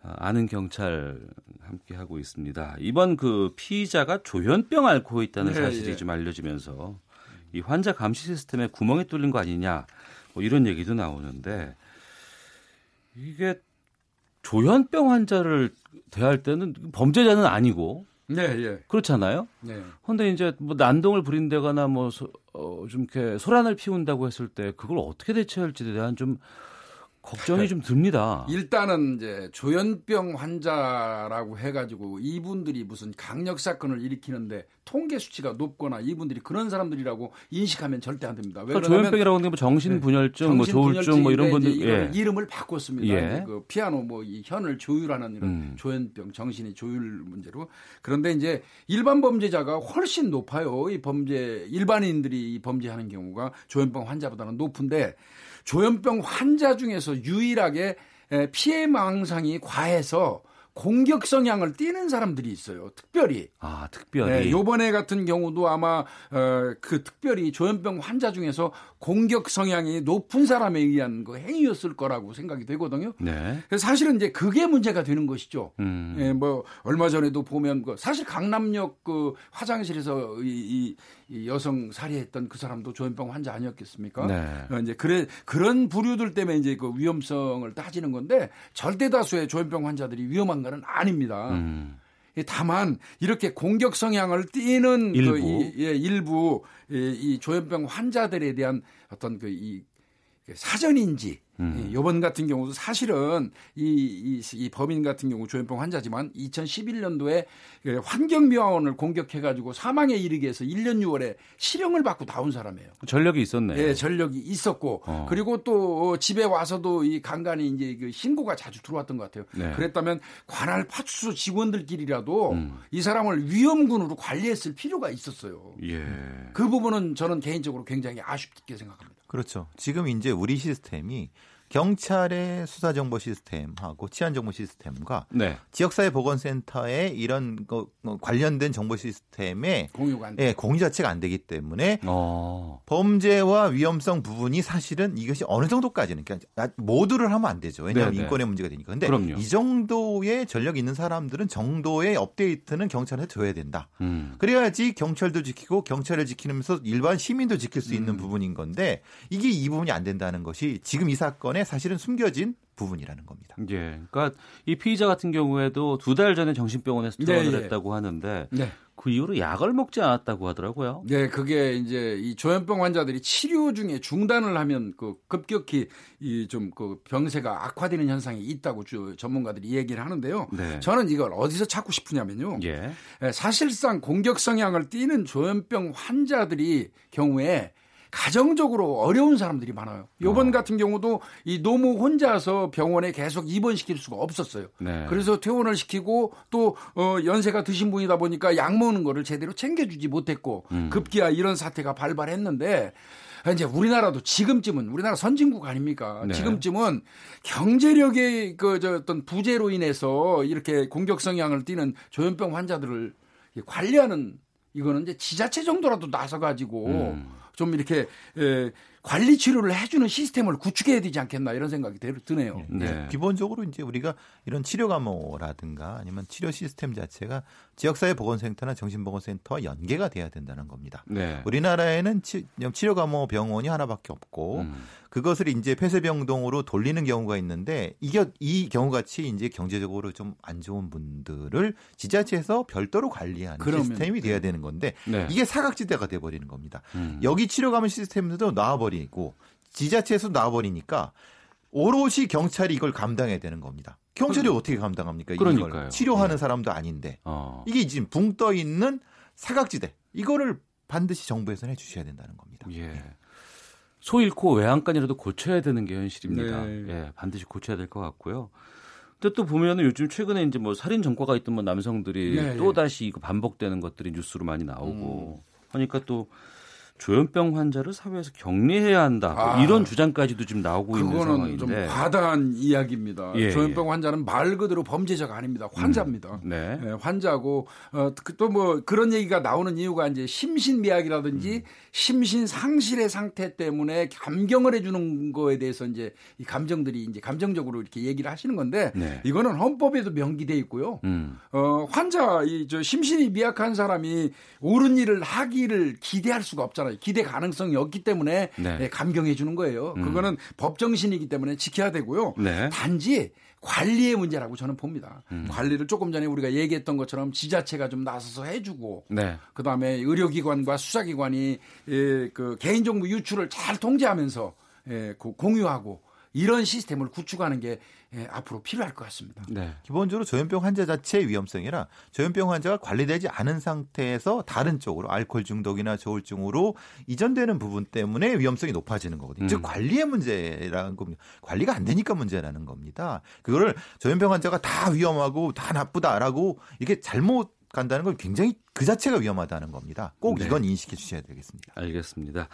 [SPEAKER 2] 아, 아는 경찰 함께 하고 있습니다. 이번 그 피의자가 조현병 앓고 있다는 네, 사실이 네. 좀 알려지면서 이 환자 감시 시스템에 구멍이 뚫린 거 아니냐 뭐 이런 얘기도 나오는데 이게 조현병 환자를 대할 때는 범죄자는 아니고 네, 예. 그렇잖아요. 네. 근데 이제 뭐 난동을 부린다거나 뭐 어, 좀 이렇게 소란을 피운다고 했을 때 그걸 어떻게 대처할지에 대한 좀 걱정이 좀 듭니다.
[SPEAKER 11] 일단은 이제 조현병 환자라고 해가지고 이분들이 무슨 강력 사건을 일으키는데 통계 수치가 높거나 이분들이 그런 사람들이라고 인식하면 절대 안 됩니다.
[SPEAKER 2] 왜 그러니까 조현병이라고 하는 게 뭐 정신분열증, 네. 뭐 조울증 뭐 이런 분들
[SPEAKER 11] 예. 이름을 바꿨습니다. 예. 그 피아노 뭐 이 현을 조율하는 이런 음. 조현병, 정신이 조율 문제로 그런데 이제 일반 범죄자가 훨씬 높아요. 이 범죄 일반인들이 이 범죄하는 경우가 조현병 환자보다는 높은데 조현병 환자 중에서 유일하게 피해 망상이 과해서 공격 성향을 띠는 사람들이 있어요. 특별히.
[SPEAKER 2] 아, 특별히.
[SPEAKER 11] 네, 요번에 같은 경우도 아마 어, 그 특별히 조현병 환자 중에서 공격 성향이 높은 사람에 의한 그 행위였을 거라고 생각이 되거든요. 네. 그래서 사실은 이제 그게 문제가 되는 것이죠. 음. 예, 뭐 얼마 전에도 보면 그 사실 강남역 그 화장실에서 이, 이 여성 살해했던 그 사람도 조현병 환자 아니었겠습니까? 네. 어, 이제 그래 그런 부류들 때문에 이제 그 위험성을 따지는 건데 절대 다수의 조현병 환자들이 위험한 거는 아닙니다. 음. 다만 이렇게 공격 성향을 띠는 일부, 그 이, 예, 일부 이, 이 조현병 환자들에 대한 어떤 그이 그 사전인지 음. 이번 같은 경우도 사실은 이, 이, 이, 범인 같은 경우 조현병 환자지만 2011년도에 그 환경미화원을 공격해가지고 사망에 이르게 해서 1년 6월에 실형을 받고 나온 사람이에요.
[SPEAKER 2] 전력이 있었네요.
[SPEAKER 11] 예, 전력이 있었고 어. 그리고 또 집에 와서도 이 간간히 이제 그 신고가 자주 들어왔던 것 같아요. 네. 그랬다면 관할 파출소 직원들끼리라도 음. 이 사람을 위험군으로 관리했을 필요가 있었어요. 예. 그 부분은 저는 개인적으로 굉장히 아쉽게 생각합니다.
[SPEAKER 12] 그렇죠. 지금 이제 우리 시스템이 경찰의 수사 정보 시스템하고 치안 정보 시스템과 네. 지역사회 보건센터의 이런 거 관련된 정보 시스템에 공유가 안 예, 공유 자체가 안 되기 때문에 어. 범죄와 위험성 부분이 사실은 이것이 어느 정도까지는 그러니까 모두를 하면 안 되죠. 왜냐하면 네네. 인권의 문제가 되니까. 근데 그럼요. 이 정도의 전력이 있는 사람들은 정도의 업데이트는 경찰에 줘야 된다. 음. 그래야지 경찰도 지키고 경찰을 지키면서 일반 시민도 지킬 수 있는 음. 부분인 건데 이게 이 부분이 안 된다는 것이 지금 이 사건의 안에 사실은 숨겨진 부분이라는 겁니다.
[SPEAKER 2] 예. 그러니까 이 피의자 같은 경우에도 두 달 전에 정신병원에서 네, 퇴원을 네, 했다고 하는데 네. 그 이후로 약을 먹지 않았다고 하더라고요.
[SPEAKER 11] 네, 그게 이제 이 조현병 환자들이 치료 중에 중단을 하면 그 급격히 이 좀 그 병세가 악화되는 현상이 있다고 주 전문가들이 얘기를 하는데요. 네. 저는 이걸 어디서 찾고 싶으냐면요. 예. 예 사실상 공격 성향을 띠는 조현병 환자들이 경우에 가정적으로 어려운 사람들이 많아요. 요번 어. 같은 경우도 이 노모 혼자서 병원에 계속 입원시킬 수가 없었어요. 네. 그래서 퇴원을 시키고 또 어, 연세가 드신 분이다 보니까 약 먹는 거를 제대로 챙겨주지 못했고 음. 급기야 이런 사태가 발발했는데 이제 우리나라도 지금쯤은 우리나라 선진국 아닙니까? 네. 지금쯤은 경제력의 그저 어떤 부재로 인해서 이렇게 공격 성향을 띠는 조현병 환자들을 관리하는 이거는 이제 지자체 정도라도 나서 가지고 음. 좀 이렇게 에, 관리 치료를 해주는 시스템을 구축해야 되지 않겠나 이런 생각이 드네요.
[SPEAKER 12] 네. 네. 기본적으로 이제 우리가 이런 치료 감호라든가 아니면 치료 시스템 자체가 지역사회 보건센터나 정신보건센터와 연계가 돼야 된다는 겁니다. 네. 우리나라에는 치, 료 감호 병원이 하나밖에 없고 음. 그것을 이제 폐쇄병동으로 돌리는 경우가 있는데 이게 이 경우 같이 이제 경제적으로 좀 안 좋은 분들을 지자체에서 별도로 관리하는 그러면, 시스템이 돼야 되는 건데 네. 이게 사각지대가 돼 버리는 겁니다. 음. 여기 치료 감호 시스템도 나와 버리고 지자체에서 나와 버리니까 오롯이 경찰이 이걸 감당해야 되는 겁니다. 경찰이 어떻게 감당합니까?
[SPEAKER 2] 그러니까요.
[SPEAKER 12] 치료하는 네. 사람도 아닌데 어. 이게 지금 붕 떠 있는 사각지대 이거를 반드시 정부에서는 해주셔야 된다는 겁니다.
[SPEAKER 2] 예. 네. 소 잃고 외양간이라도 고쳐야 되는 게 현실입니다. 네. 예, 반드시 고쳐야 될 것 같고요. 근데 또 보면은 요즘 최근에 이제 뭐 살인 전과가 있던 뭐 남성들이 네. 또 다시 이거 반복되는 것들이 뉴스로 많이 나오고 음. 하니까 또 조현병 환자를 사회에서 격리해야 한다. 아, 이런 주장까지도 지금 나오고 있는 상황인데.
[SPEAKER 11] 좀 과다한 이야기입니다. 예, 조현병 예. 환자는 말 그대로 범죄자가 아닙니다. 환자입니다. 음, 네. 네, 환자고 어, 또뭐 그런 얘기가 나오는 이유가 이제 심신미약이라든지 음. 심신 상실의 상태 때문에 감경을 해주는 거에 대해서 이제 이 감정들이 이제 감정적으로 이렇게 얘기를 하시는 건데 네. 이거는 헌법에도 명기돼 있고요. 음. 어, 환자 이 저 심신이 미약한 사람이 옳은 일을 하기를 기대할 수가 없잖아요. 있잖아요. 기대 가능성이 없기 때문에 네. 네 감경해 주는 거예요. 음. 그거는 법정신이기 때문에 지켜야 되고요. 네. 단지 관리의 문제라고 저는 봅니다. 음. 관리를 조금 전에 우리가 얘기했던 것처럼 지자체가 좀 나서서 해주고, 네. 그 다음에 의료기관과 수사기관이 예, 그 개인정보 유출을 잘 통제하면서 예, 그 공유하고 이런 시스템을 구축하는 게 예, 앞으로 필요할 것 같습니다.
[SPEAKER 12] 네. 기본적으로 조현병 환자 자체의 위험성이라 조현병 환자가 관리되지 않은 상태에서 다른 쪽으로 알코올 중독이나 조울증으로 이전되는 부분 때문에 위험성이 높아지는 거거든요. 음. 즉 관리의 문제라는 겁니다. 관리가 안 되니까 문제라는 겁니다. 그거를 조현병 환자가 다 위험하고 다 나쁘다라고 이게 잘못 간다는 건 굉장히 그 자체가 위험하다는 겁니다. 꼭 네. 이건 인식해 주셔야 되겠습니다.
[SPEAKER 2] 알겠습니다.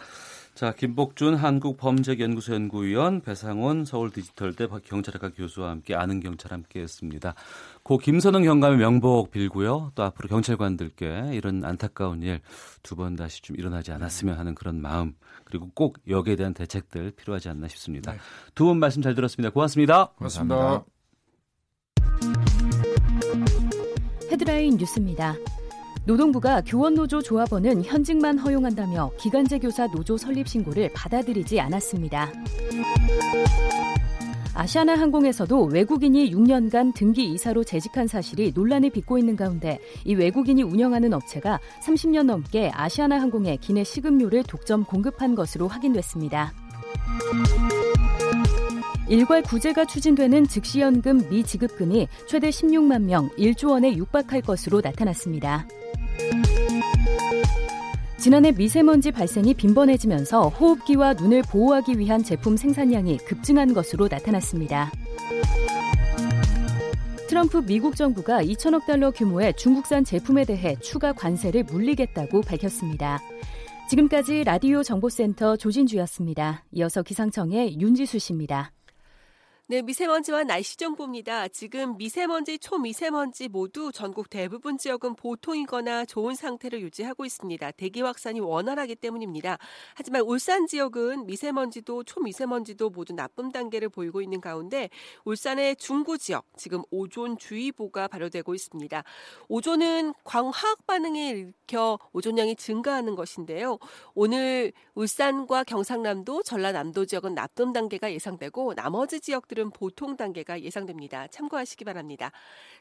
[SPEAKER 2] 자, 김복준 한국범죄연구소 연구위원, 배상원 서울디지털대 경찰학과 교수와 함께 아는 경찰 함께했습니다. 고 김선웅 경감의 명복 빌고요. 또 앞으로 경찰관들께 이런 안타까운 일 두 번 다시 좀 일어나지 않았으면 하는 그런 마음 그리고 꼭 여기에 대한 대책들 필요하지 않나 싶습니다. 네. 두분 말씀 잘 들었습니다. 고맙습니다.
[SPEAKER 11] 고맙습니다.
[SPEAKER 7] 헤드라인 뉴스입니다. 노동부가 교원노조 조합원은 현직만 허용한다며 기간제 교사 노조 설립 신고를 받아들이지 않았습니다. 아시아나 항공에서도 외국인이 6년간 등기 이사로 재직한 사실이 논란을 빚고 있는 가운데 이 외국인이 운영하는 업체가 30년 넘게 아시아나 항공에 기내 식음료를 독점 공급한 것으로 확인됐습니다. 일괄 구제가 추진되는 즉시연금 미지급금이 최대 16만 명 1조 원에 육박할 것으로 나타났습니다. 지난해 미세먼지 발생이 빈번해지면서 호흡기와 눈을 보호하기 위한 제품 생산량이 급증한 것으로 나타났습니다. 트럼프 미국 정부가 2천억 달러 규모의 중국산 제품에 대해 추가 관세를 물리겠다고 밝혔습니다. 지금까지 라디오 정보센터 조진주였습니다. 이어서 기상청의 윤지수 씨입니다.
[SPEAKER 13] 네, 미세먼지와 날씨 정보입니다. 지금 미세먼지, 초미세먼지 모두 전국 대부분 지역은 보통이거나 좋은 상태를 유지하고 있습니다. 대기 확산이 원활하기 때문입니다. 하지만 울산 지역은 미세먼지도 초미세먼지도 모두 나쁨 단계를 보이고 있는 가운데 울산의 중구 지역 지금 오존 주의보가 발효되고 있습니다. 오존은 광화학 반응에 일으켜 오존량이 증가하는 것인데요. 오늘 울산과 경상남도, 전라남도 지역은 나쁨 단계가 예상되고 나머지 지역들 지역들은 보통 단계가 예상됩니다. 참고하시기 바랍니다.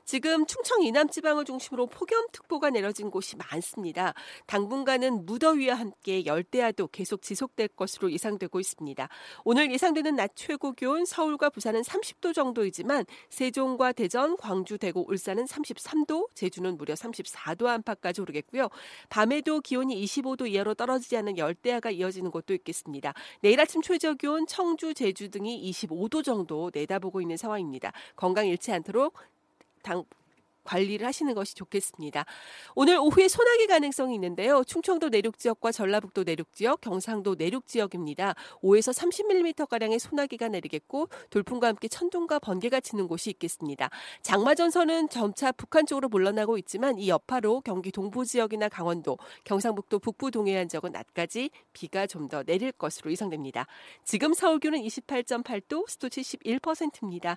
[SPEAKER 13] 지금 충청 이남 지방을 중심으로 폭염특보가 내려진 곳이 많습니다. 당분간은 무더위와 함께 열대야도 계속 지속될 것으로 예상되고 있습니다. 오늘 예상되는 낮 최고 기온 서울과 부산은 30도 정도이지만 세종과 대전, 광주, 대구, 울산은 33도, 제주는 무려 34도 안팎까지 오르겠고요. 밤에도 기온이 25도 이하로 떨어지지 않는 열대야가 이어지는 곳도 있겠습니다. 내일 아침 최저 기온 청주, 제주 등이 25도 정도 내다보고 있는 상황입니다. 건강 잃지 않도록 당 관리를 하시는 것이 좋겠습니다. 오늘 오후에 소나기 가능성이 있는데요. 충청도 내륙 지역과 전라북도 내륙 지역, 경상도 내륙 지역입니다. 5에서 30mm 가량의 소나기가 내리겠고 돌풍과 함께 천둥과 번개가 치는 곳이 있겠습니다. 장마 전선은 점차 북한 쪽으로 물러나고 있지만 이 여파로 경기 동부 지역이나 강원도, 경상북도 북부 동해안 지역은 낮까지 비가 좀 더 내릴 것으로 예상됩니다. 지금 서울 기온은 28.8도, 습도 71%입니다.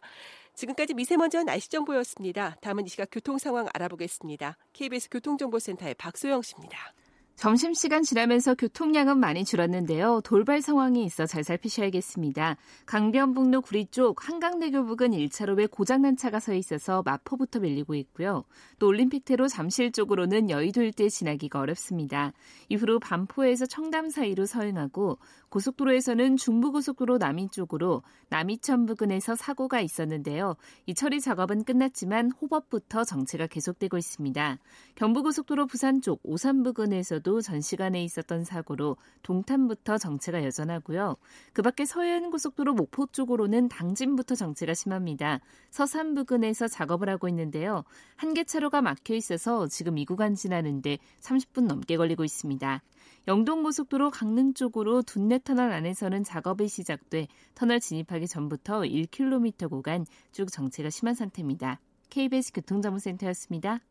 [SPEAKER 13] 지금까지 미세먼지와 날씨 정보였습니다. 다음은 이 시각 교통 상황 알아보겠습니다. KBS 교통정보센터의 박소영 씨입니다.
[SPEAKER 4] 점심시간 지나면서 교통량은 많이 줄었는데요. 돌발 상황이 있어 잘 살피셔야겠습니다. 강변북로 구리 쪽 한강대교 부근 1차로에 고장난 차가 서 있어서 마포부터 밀리고 있고요. 또 올림픽대로 잠실 쪽으로는 여의도 일대 지나기가 어렵습니다. 이후로 반포에서 청담 사이로 서행하고 고속도로에서는 중부고속도로 남이 쪽으로 남이천 부근에서 사고가 있었는데요. 이 처리 작업은 끝났지만 호법부터 정체가 계속되고 있습니다. 경부고속도로 부산 쪽 오산 부근에서도 오늘도 전 시간에 있었던 사고로 동탄부터 정체가 여전하고요. 그 밖에 서해안 고속도로 목포 쪽으로는 당진부터 정체가 심합니다. 서산 부근에서 작업을 하고 있는데요. 한 개 차로가 막혀 있어서 지금 이 구간 지나는데 30분 넘게 걸리고 있습니다. 영동고속도로 강릉 쪽으로 둔내 터널 안에서는 작업이 시작돼 터널 진입하기 전부터 1km 구간 쭉 정체가 심한 상태입니다. KBS 교통정보센터였습니다.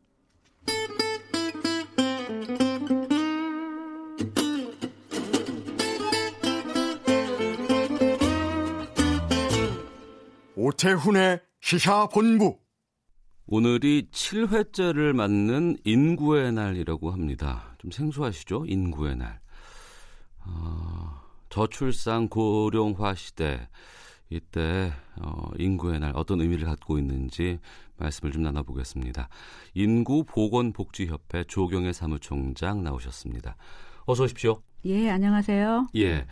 [SPEAKER 1] 오태훈의 시사본부.
[SPEAKER 2] 오늘이 7회째를 맞는 인구의 날이라고 합니다. 좀 생소하시죠? 인구의 날. 어, 저출산 고령화 시대 이때 어, 인구의 날 어떤 의미를 갖고 있는지 말씀을 좀 나눠보겠습니다. 인구 보건복지협회 조경의 사무총장 나오셨습니다. 어서 오십시오.
[SPEAKER 14] 예, 안녕하세요.
[SPEAKER 2] 예.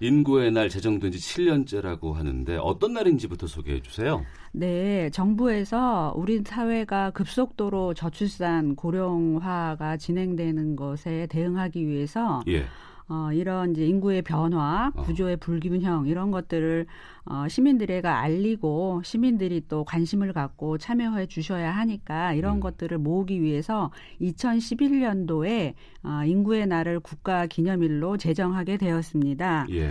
[SPEAKER 2] 인구의 날 제정된 지 7년째라고 하는데 어떤 날인지부터 소개해 주세요.
[SPEAKER 14] 네, 정부에서 우리 사회가 급속도로 저출산 고령화가 진행되는 것에 대응하기 위해서 예. 어, 이런 이제 인구의 변화, 어. 구조의 불균형 이런 것들을 어, 시민들에게 알리고 시민들이 또 관심을 갖고 참여해 주셔야 하니까 이런 음. 것들을 모으기 위해서 2011년도에 어, 인구의 날을 국가 기념일로 제정하게 되었습니다.
[SPEAKER 2] 예.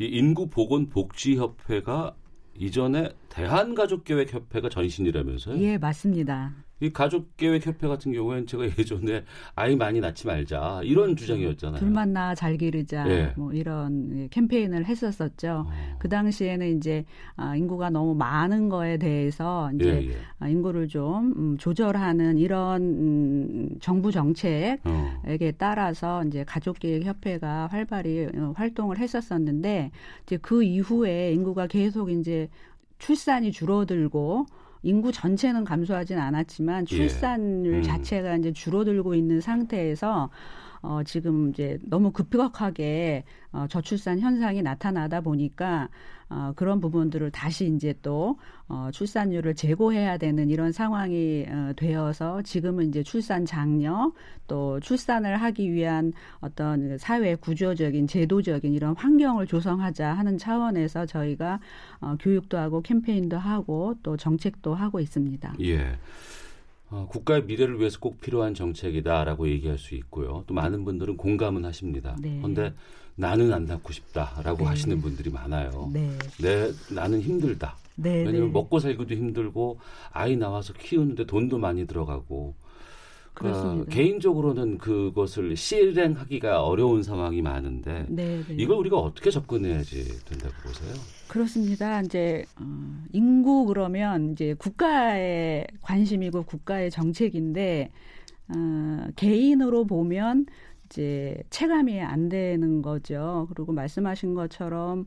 [SPEAKER 2] 이 인구보건복지협회가 이전에 대한가족계획협회가 전신이라면서요?
[SPEAKER 14] 예, 맞습니다.
[SPEAKER 2] 이 가족계획협회 같은 경우에는 제가 예전에 아이 많이 낳지 말자 이런 음, 주장이었잖아요.
[SPEAKER 14] 둘만 낳아 잘 기르자 예. 뭐 이런 캠페인을 했었었죠. 어. 그 당시에는 이제 아, 인구가 너무 많은 거에 대해서 이제 예, 예. 아, 인구를 좀 음, 조절하는 이런 음, 정부 정책에게 어. 따라서 이제 가족계획협회가 활발히 어, 활동을 했었었는데 이제 그 이후에 인구가 계속 이제 출산이 줄어들고 인구 전체는 감소하진 않았지만 예. 출산율 예. 음. 자체가 이제 줄어들고 있는 상태에서 어, 지금 이제 너무 급격하게 어, 저출산 현상이 나타나다 보니까 어, 그런 부분들을 다시 이제 또 어, 출산율을 제고해야 되는 이런 상황이 어, 되어서 지금은 이제 출산 장려 또 출산을 하기 위한 어떤 사회 구조적인 제도적인 이런 환경을 조성하자 하는 차원에서 저희가 어, 교육도 하고 캠페인도 하고 또 정책도 하고 있습니다.
[SPEAKER 2] 예. 어, 국가의 미래를 위해서 꼭 필요한 정책이다라고 얘기할 수 있고요. 또 많은 분들은 공감은 하십니다. 네. 그런데 나는 안 낳고 싶다라고 네. 하시는 분들이 많아요. 네. 내 나는 힘들다. 네, 네. 먹고 살기도 힘들고 아이 나와서 키우는데 돈도 많이 들어가고 그러니까 개인적으로는 그것을 실행하기가 어려운 상황이 많은데 네, 네. 이걸 우리가 어떻게 접근해야지 된다고 보세요?
[SPEAKER 14] 그렇습니다. 이제 어, 인구 그러면 이제 국가의 관심이고 국가의 정책인데 어, 개인으로 보면 이제 체감이 안 되는 거죠. 그리고 말씀하신 것처럼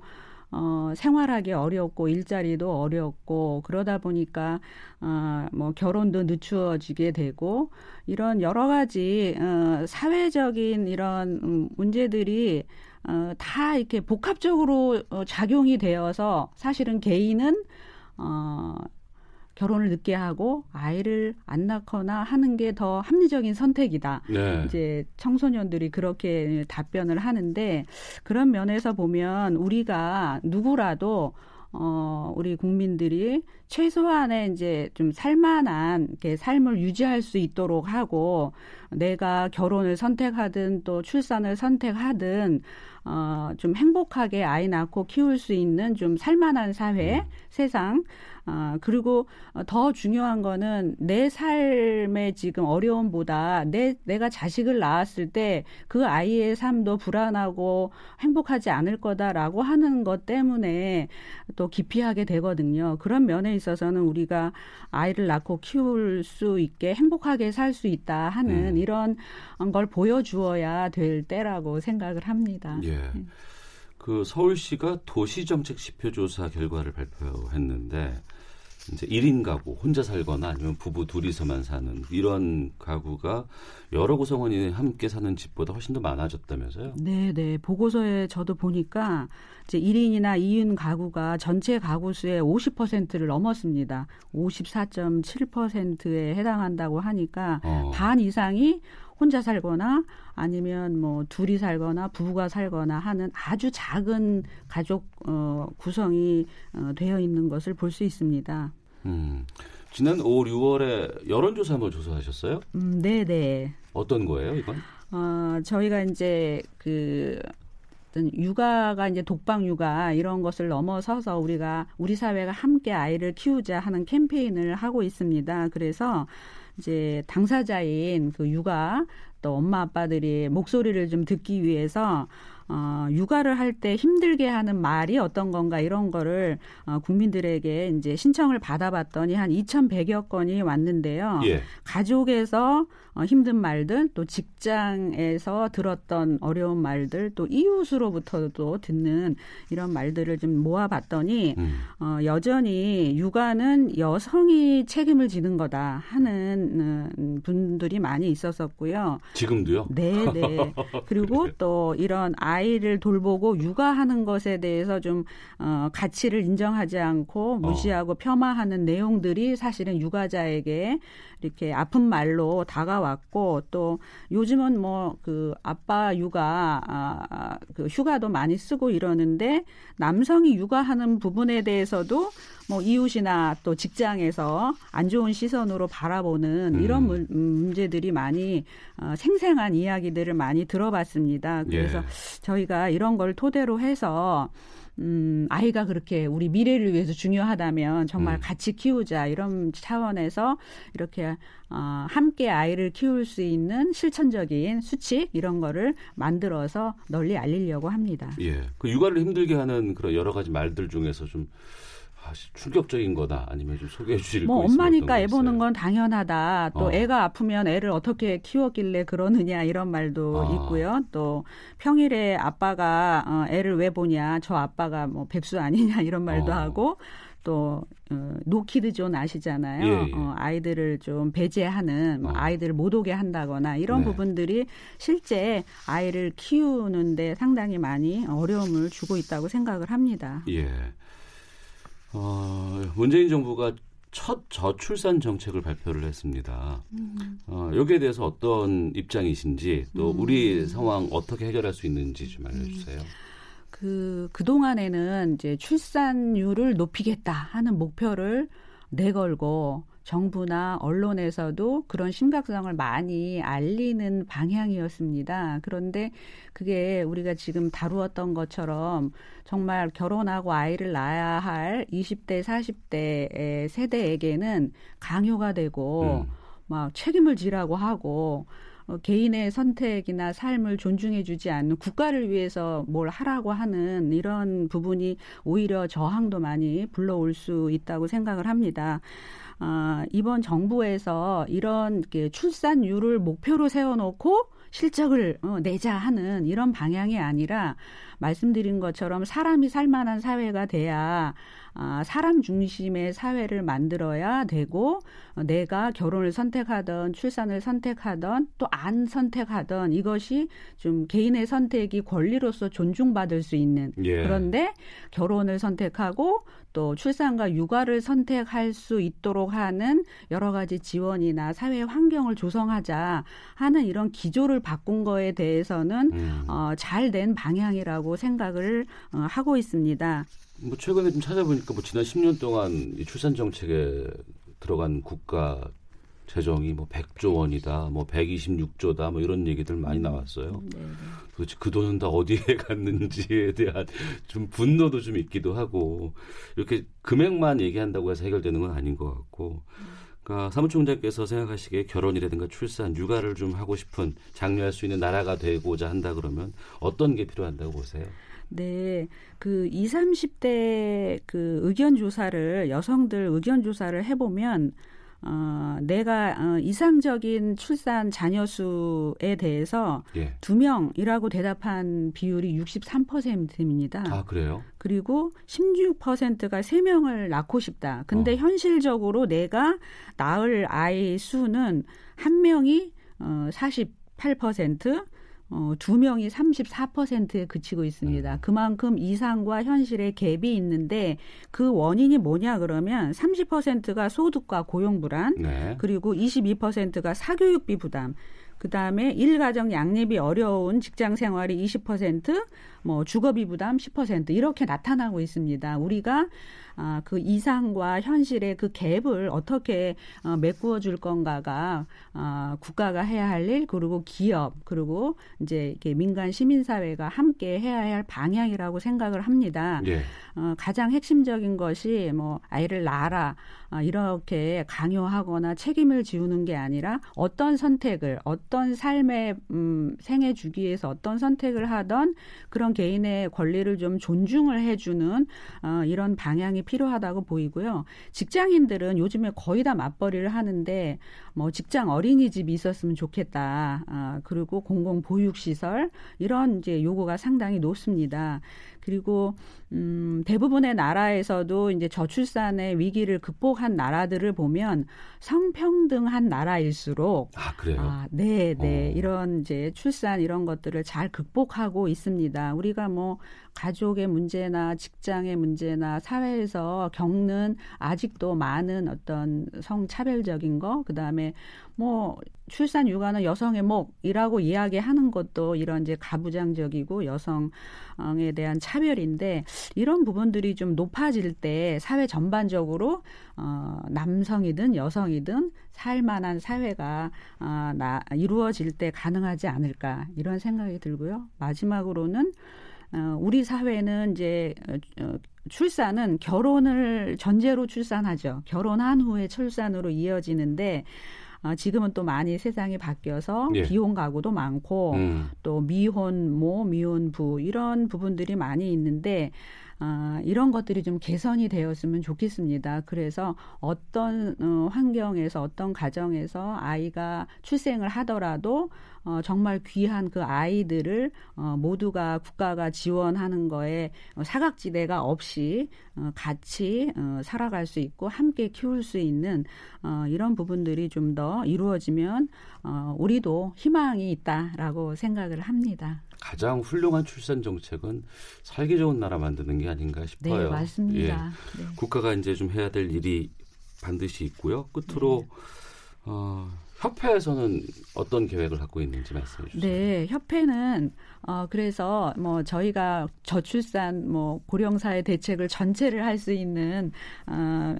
[SPEAKER 14] 어, 생활하기 어렵고 일자리도 어렵고 그러다 보니까 어, 뭐 결혼도 늦추어지게 되고 이런 여러 가지 어, 사회적인 이런 음, 문제들이 어, 다 이렇게 복합적으로 어, 작용이 되어서 사실은 개인은 어, 결혼을 늦게 하고 아이를 안 낳거나 하는 게 더 합리적인 선택이다. 네. 이제 청소년들이 그렇게 답변을 하는데 그런 면에서 보면 우리가 누구라도 어, 우리 국민들이 최소한의 이제 좀 살만한 게 삶을 유지할 수 있도록 하고 내가 결혼을 선택하든 또 출산을 선택하든 어, 좀 행복하게 아이 낳고 키울 수 있는 좀 살만한 사회, 음. 세상, 아, 그리고 더 중요한 거는 내 삶의 지금 어려움보다 내, 내가 자식을 낳았을 때 그 아이의 삶도 불안하고 행복하지 않을 거다라고 하는 것 때문에 또 기피하게 되거든요. 그런 면에 있어서는 우리가 아이를 낳고 키울 수 있게 행복하게 살 수 있다 하는 음. 이런 걸 보여주어야 될 때라고 생각을 합니다.
[SPEAKER 2] 예. 네. 그 서울시가 도시정책 지표조사 결과를 발표했는데 이제 1인 가구, 혼자 살거나 아니면 부부 둘이서만 사는 이런 가구가 여러 구성원이 함께 사는 집보다 훨씬 더 많아졌다면서요?
[SPEAKER 14] 네, 네. 보고서에 저도 보니까 이제 1인이나 2인 가구가 전체 가구 수의 50%를 넘었습니다. 54.7%에 해당한다고 하니까 어. 반 이상이 혼자 살거나 아니면 뭐 둘이 살거나 부부가 살거나 하는 아주 작은 가족 어, 구성이 어, 되어 있는 것을 볼 수 있습니다.
[SPEAKER 2] 음. 지난 5, 6월에 여론조사 한번 조사하셨어요?
[SPEAKER 14] 음, 네, 네.
[SPEAKER 2] 어떤 거예요, 이건?
[SPEAKER 14] 어, 저희가 이제 그 어떤 육아가 이제 독방 육아 이런 것을 넘어서서 우리가 우리 사회가 함께 아이를 키우자 하는 캠페인을 하고 있습니다. 그래서 이제 당사자인 그 육아 또 엄마 아빠들이 목소리를 좀 듣기 위해서 어, 육아를 할 때 힘들게 하는 말이 어떤 건가 이런 거를 어, 국민들에게 이제 신청을 받아봤더니 한 2,100여 건이 왔는데요. 예. 가족에서 어, 힘든 말들, 또 직장에서 들었던 어려운 말들, 또 이웃으로부터도 듣는 이런 말들을 좀 모아봤더니 음. 어, 여전히 육아는 여성이 책임을 지는 거다 하는 음, 분들이 많이 있었었고요.
[SPEAKER 2] 지금도요?
[SPEAKER 14] 네, 네. 그리고 또 이런 아이 를 돌보고 육아하는 것에 대해서 좀 어, 가치를 인정하지 않고 무시하고 어. 폄하하는 내용들이 사실은 육아자에게 이렇게 아픈 말로 다가왔고 또 요즘은 뭐 그 아빠 육아 아, 그 휴가도 많이 쓰고 이러는데 남성이 육아하는 부분에 대해서도 뭐 이웃이나 또 직장에서 안 좋은 시선으로 바라보는 음. 이런 문, 문제들이 많이 어, 생생한 이야기들을 많이 들어봤습니다. 그래서 예. 저희가 이런 걸 토대로 해서 음, 아이가 그렇게 우리 미래를 위해서 중요하다면 정말 음. 같이 키우자 이런 차원에서 이렇게 어, 함께 아이를 키울 수 있는 실천적인 수칙 이런 거를 만들어서 널리 알리려고 합니다.
[SPEAKER 2] 예. 그 육아를 힘들게 하는 그런 여러 가지 말들 중에서 좀 충격적인 거다 아니면 좀 소개해 주실
[SPEAKER 14] 뭐 엄마니까 애 보는 건 당연하다 또 어. 애가 아프면 애를 어떻게 키웠길래 그러느냐 이런 말도 아. 있고요 또 평일에 아빠가 어, 애를 왜 보냐 저 아빠가 뭐 백수 아니냐 이런 말도 어. 하고 또 어, no kid zone 아시잖아요. 예, 예. 어, 아이들을 좀 배제하는 어. 아이들을 못 오게 한다거나 이런 네. 부분들이 실제 아이를 키우는데 상당히 많이 어려움을 주고 있다고 생각을 합니다.
[SPEAKER 2] 예. 어, 문재인 정부가 첫 저출산 정책을 발표를 했습니다. 음. 어, 여기에 대해서 어떤 입장이신지 또 음. 우리 상황 어떻게 해결할 수 있는지 좀 알려주세요. 음.
[SPEAKER 14] 그, 그동안에는 이제 출산율을 높이겠다 하는 목표를 내걸고 정부나 언론에서도 그런 심각성을 많이 알리는 방향이었습니다. 그런데 그게 우리가 지금 다루었던 것처럼 정말 결혼하고 아이를 낳아야 할 20대, 40대 세대에게는 강요가 되고 음. 막 책임을 지라고 하고 어, 개인의 선택이나 삶을 존중해주지 않는 국가를 위해서 뭘 하라고 하는 이런 부분이 오히려 저항도 많이 불러올 수 있다고 생각을 합니다. 아, 이번 정부에서 이런 출산율을 목표로 세워놓고 실적을 어, 내자 하는 이런 방향이 아니라 말씀드린 것처럼 사람이 살만한 사회가 돼야 아, 사람 중심의 사회를 만들어야 되고 어, 내가 결혼을 선택하던 출산을 선택하던 또 안 선택하던 이것이 좀 개인의 선택이 권리로서 존중받을 수 있는 예. 그런데 결혼을 선택하고 또 출산과 육아를 선택할 수 있도록 하는 여러 가지 지원이나 사회 환경을 조성하자 하는 이런 기조를 바꾼 거에 대해서는 음. 어, 잘 된 방향이라고 생각을 어, 하고 있습니다.
[SPEAKER 2] 뭐 최근에 좀 찾아보니까 뭐 지난 10년 동안 출산 정책에 들어간 국가 재정이 뭐 100조 원이다, 뭐 126조다, 뭐 이런 얘기들 많이 나왔어요. 네, 네. 도대체 그 돈은 다 어디에 갔는지에 대한 좀 분노도 좀 있기도 하고 이렇게 금액만 얘기한다고 해서 해결되는 건 아닌 것 같고. 그러니까 사무총장께서 생각하시기에 결혼이라든가 출산, 육아를 좀 하고 싶은 장려할 수 있는 나라가 되고자 한다 그러면 어떤 게 필요한다고 보세요?
[SPEAKER 14] 네. 그 20, 30대 그 의견 조사를 여성들 의견 조사를 해 보면 어, 내가 어, 이상적인 출산 자녀 수에 대해서 예. 두 명이라고 대답한 비율이 63%입니다.
[SPEAKER 2] 아, 그래요?
[SPEAKER 14] 그리고 16%가 세 명을 낳고 싶다. 근데 어. 현실적으로 내가 낳을 아이 수는 한 명이 어, 48%, 어, 두 명이 34%에 그치고 있습니다. 음. 그만큼 이상과 현실의 갭이 있는데 그 원인이 뭐냐 그러면 30%가 소득과 고용 불안, 네. 그리고 22%가 사교육비 부담, 그 다음에 일가정 양립이 어려운 직장 생활이 20%, 뭐 주거비 부담 10% 이렇게 나타나고 있습니다. 우리가 아, 그 이상과 현실의 그 갭을 어떻게 어, 메꾸어 줄 건가가 아, 국가가 해야 할 일, 그리고 기업, 그리고 이제 이렇게 민간 시민사회가 함께 해야 할 방향이라고 생각을 합니다. 예. 어, 가장 핵심적인 것이 뭐 아이를 낳아라 아, 이렇게 강요하거나 책임을 지우는 게 아니라 어떤 선택을 어떤 삶의 음, 생애 주기에서 어떤 선택을 하던 그런 개인의 권리를 좀 존중을 해주는 어, 이런 방향이 필요하다고 보이고요. 직장인들은 요즘에 거의 다 맞벌이를 하는데 뭐 직장 어린이집이 있었으면 좋겠다. 아, 그리고 공공 보육 시설 이런 이제 요구가 상당히 높습니다. 그리고 음, 대부분의 나라에서도 이제 저출산의 위기를 극복한 나라들을 보면 성평등한 나라일수록
[SPEAKER 2] 아 그래요? 아,
[SPEAKER 14] 네, 네 오. 이런 이제 출산 이런 것들을 잘 극복하고 있습니다. 우리가 뭐 가족의 문제나 직장의 문제나 사회에서 겪는 아직도 많은 어떤 성차별적인 거, 그 다음에 뭐 출산 육아는 여성의 몫이라고 이야기하는 것도 이런 이제 가부장적이고 여성에 대한 차별인데 이런 부분들이 좀 높아질 때 사회 전반적으로 어 남성이든 여성이든 살만한 사회가 어, 나, 이루어질 때 가능하지 않을까 이런 생각이 들고요. 마지막으로는 어, 우리 사회는 이제 어, 출산은 결혼을 전제로 출산하죠. 결혼한 후에 출산으로 이어지는데 어, 지금은 또 많이 세상이 바뀌어서 예. 비혼 가구도 많고 음. 또 미혼 모, 미혼 부 이런 부분들이 많이 있는데 아, 이런 것들이 좀 개선이 되었으면 좋겠습니다. 그래서 어떤 어, 환경에서 어떤 가정에서 아이가 출생을 하더라도 어, 정말 귀한 그 아이들을 어, 모두가 국가가 지원하는 거에 사각지대가 없이 어, 같이 어, 살아갈 수 있고 함께 키울 수 있는 어, 이런 부분들이 좀 더 이루어지면 어, 우리도 희망이 있다라고 생각을 합니다.
[SPEAKER 2] 가장 훌륭한 출산 정책은 살기 좋은 나라 만드는 게 아닌가 싶어요.
[SPEAKER 14] 네, 맞습니다.
[SPEAKER 2] 예. 네. 국가가 이제 좀 해야 될 일이 반드시 있고요. 끝으로 네. 어, 협회에서는 어떤 계획을 갖고 있는지 말씀해 주세요.
[SPEAKER 14] 네, 협회는 어 그래서 뭐 저희가 저출산 뭐 고령 사회 대책을 전체를 할 수 있는 어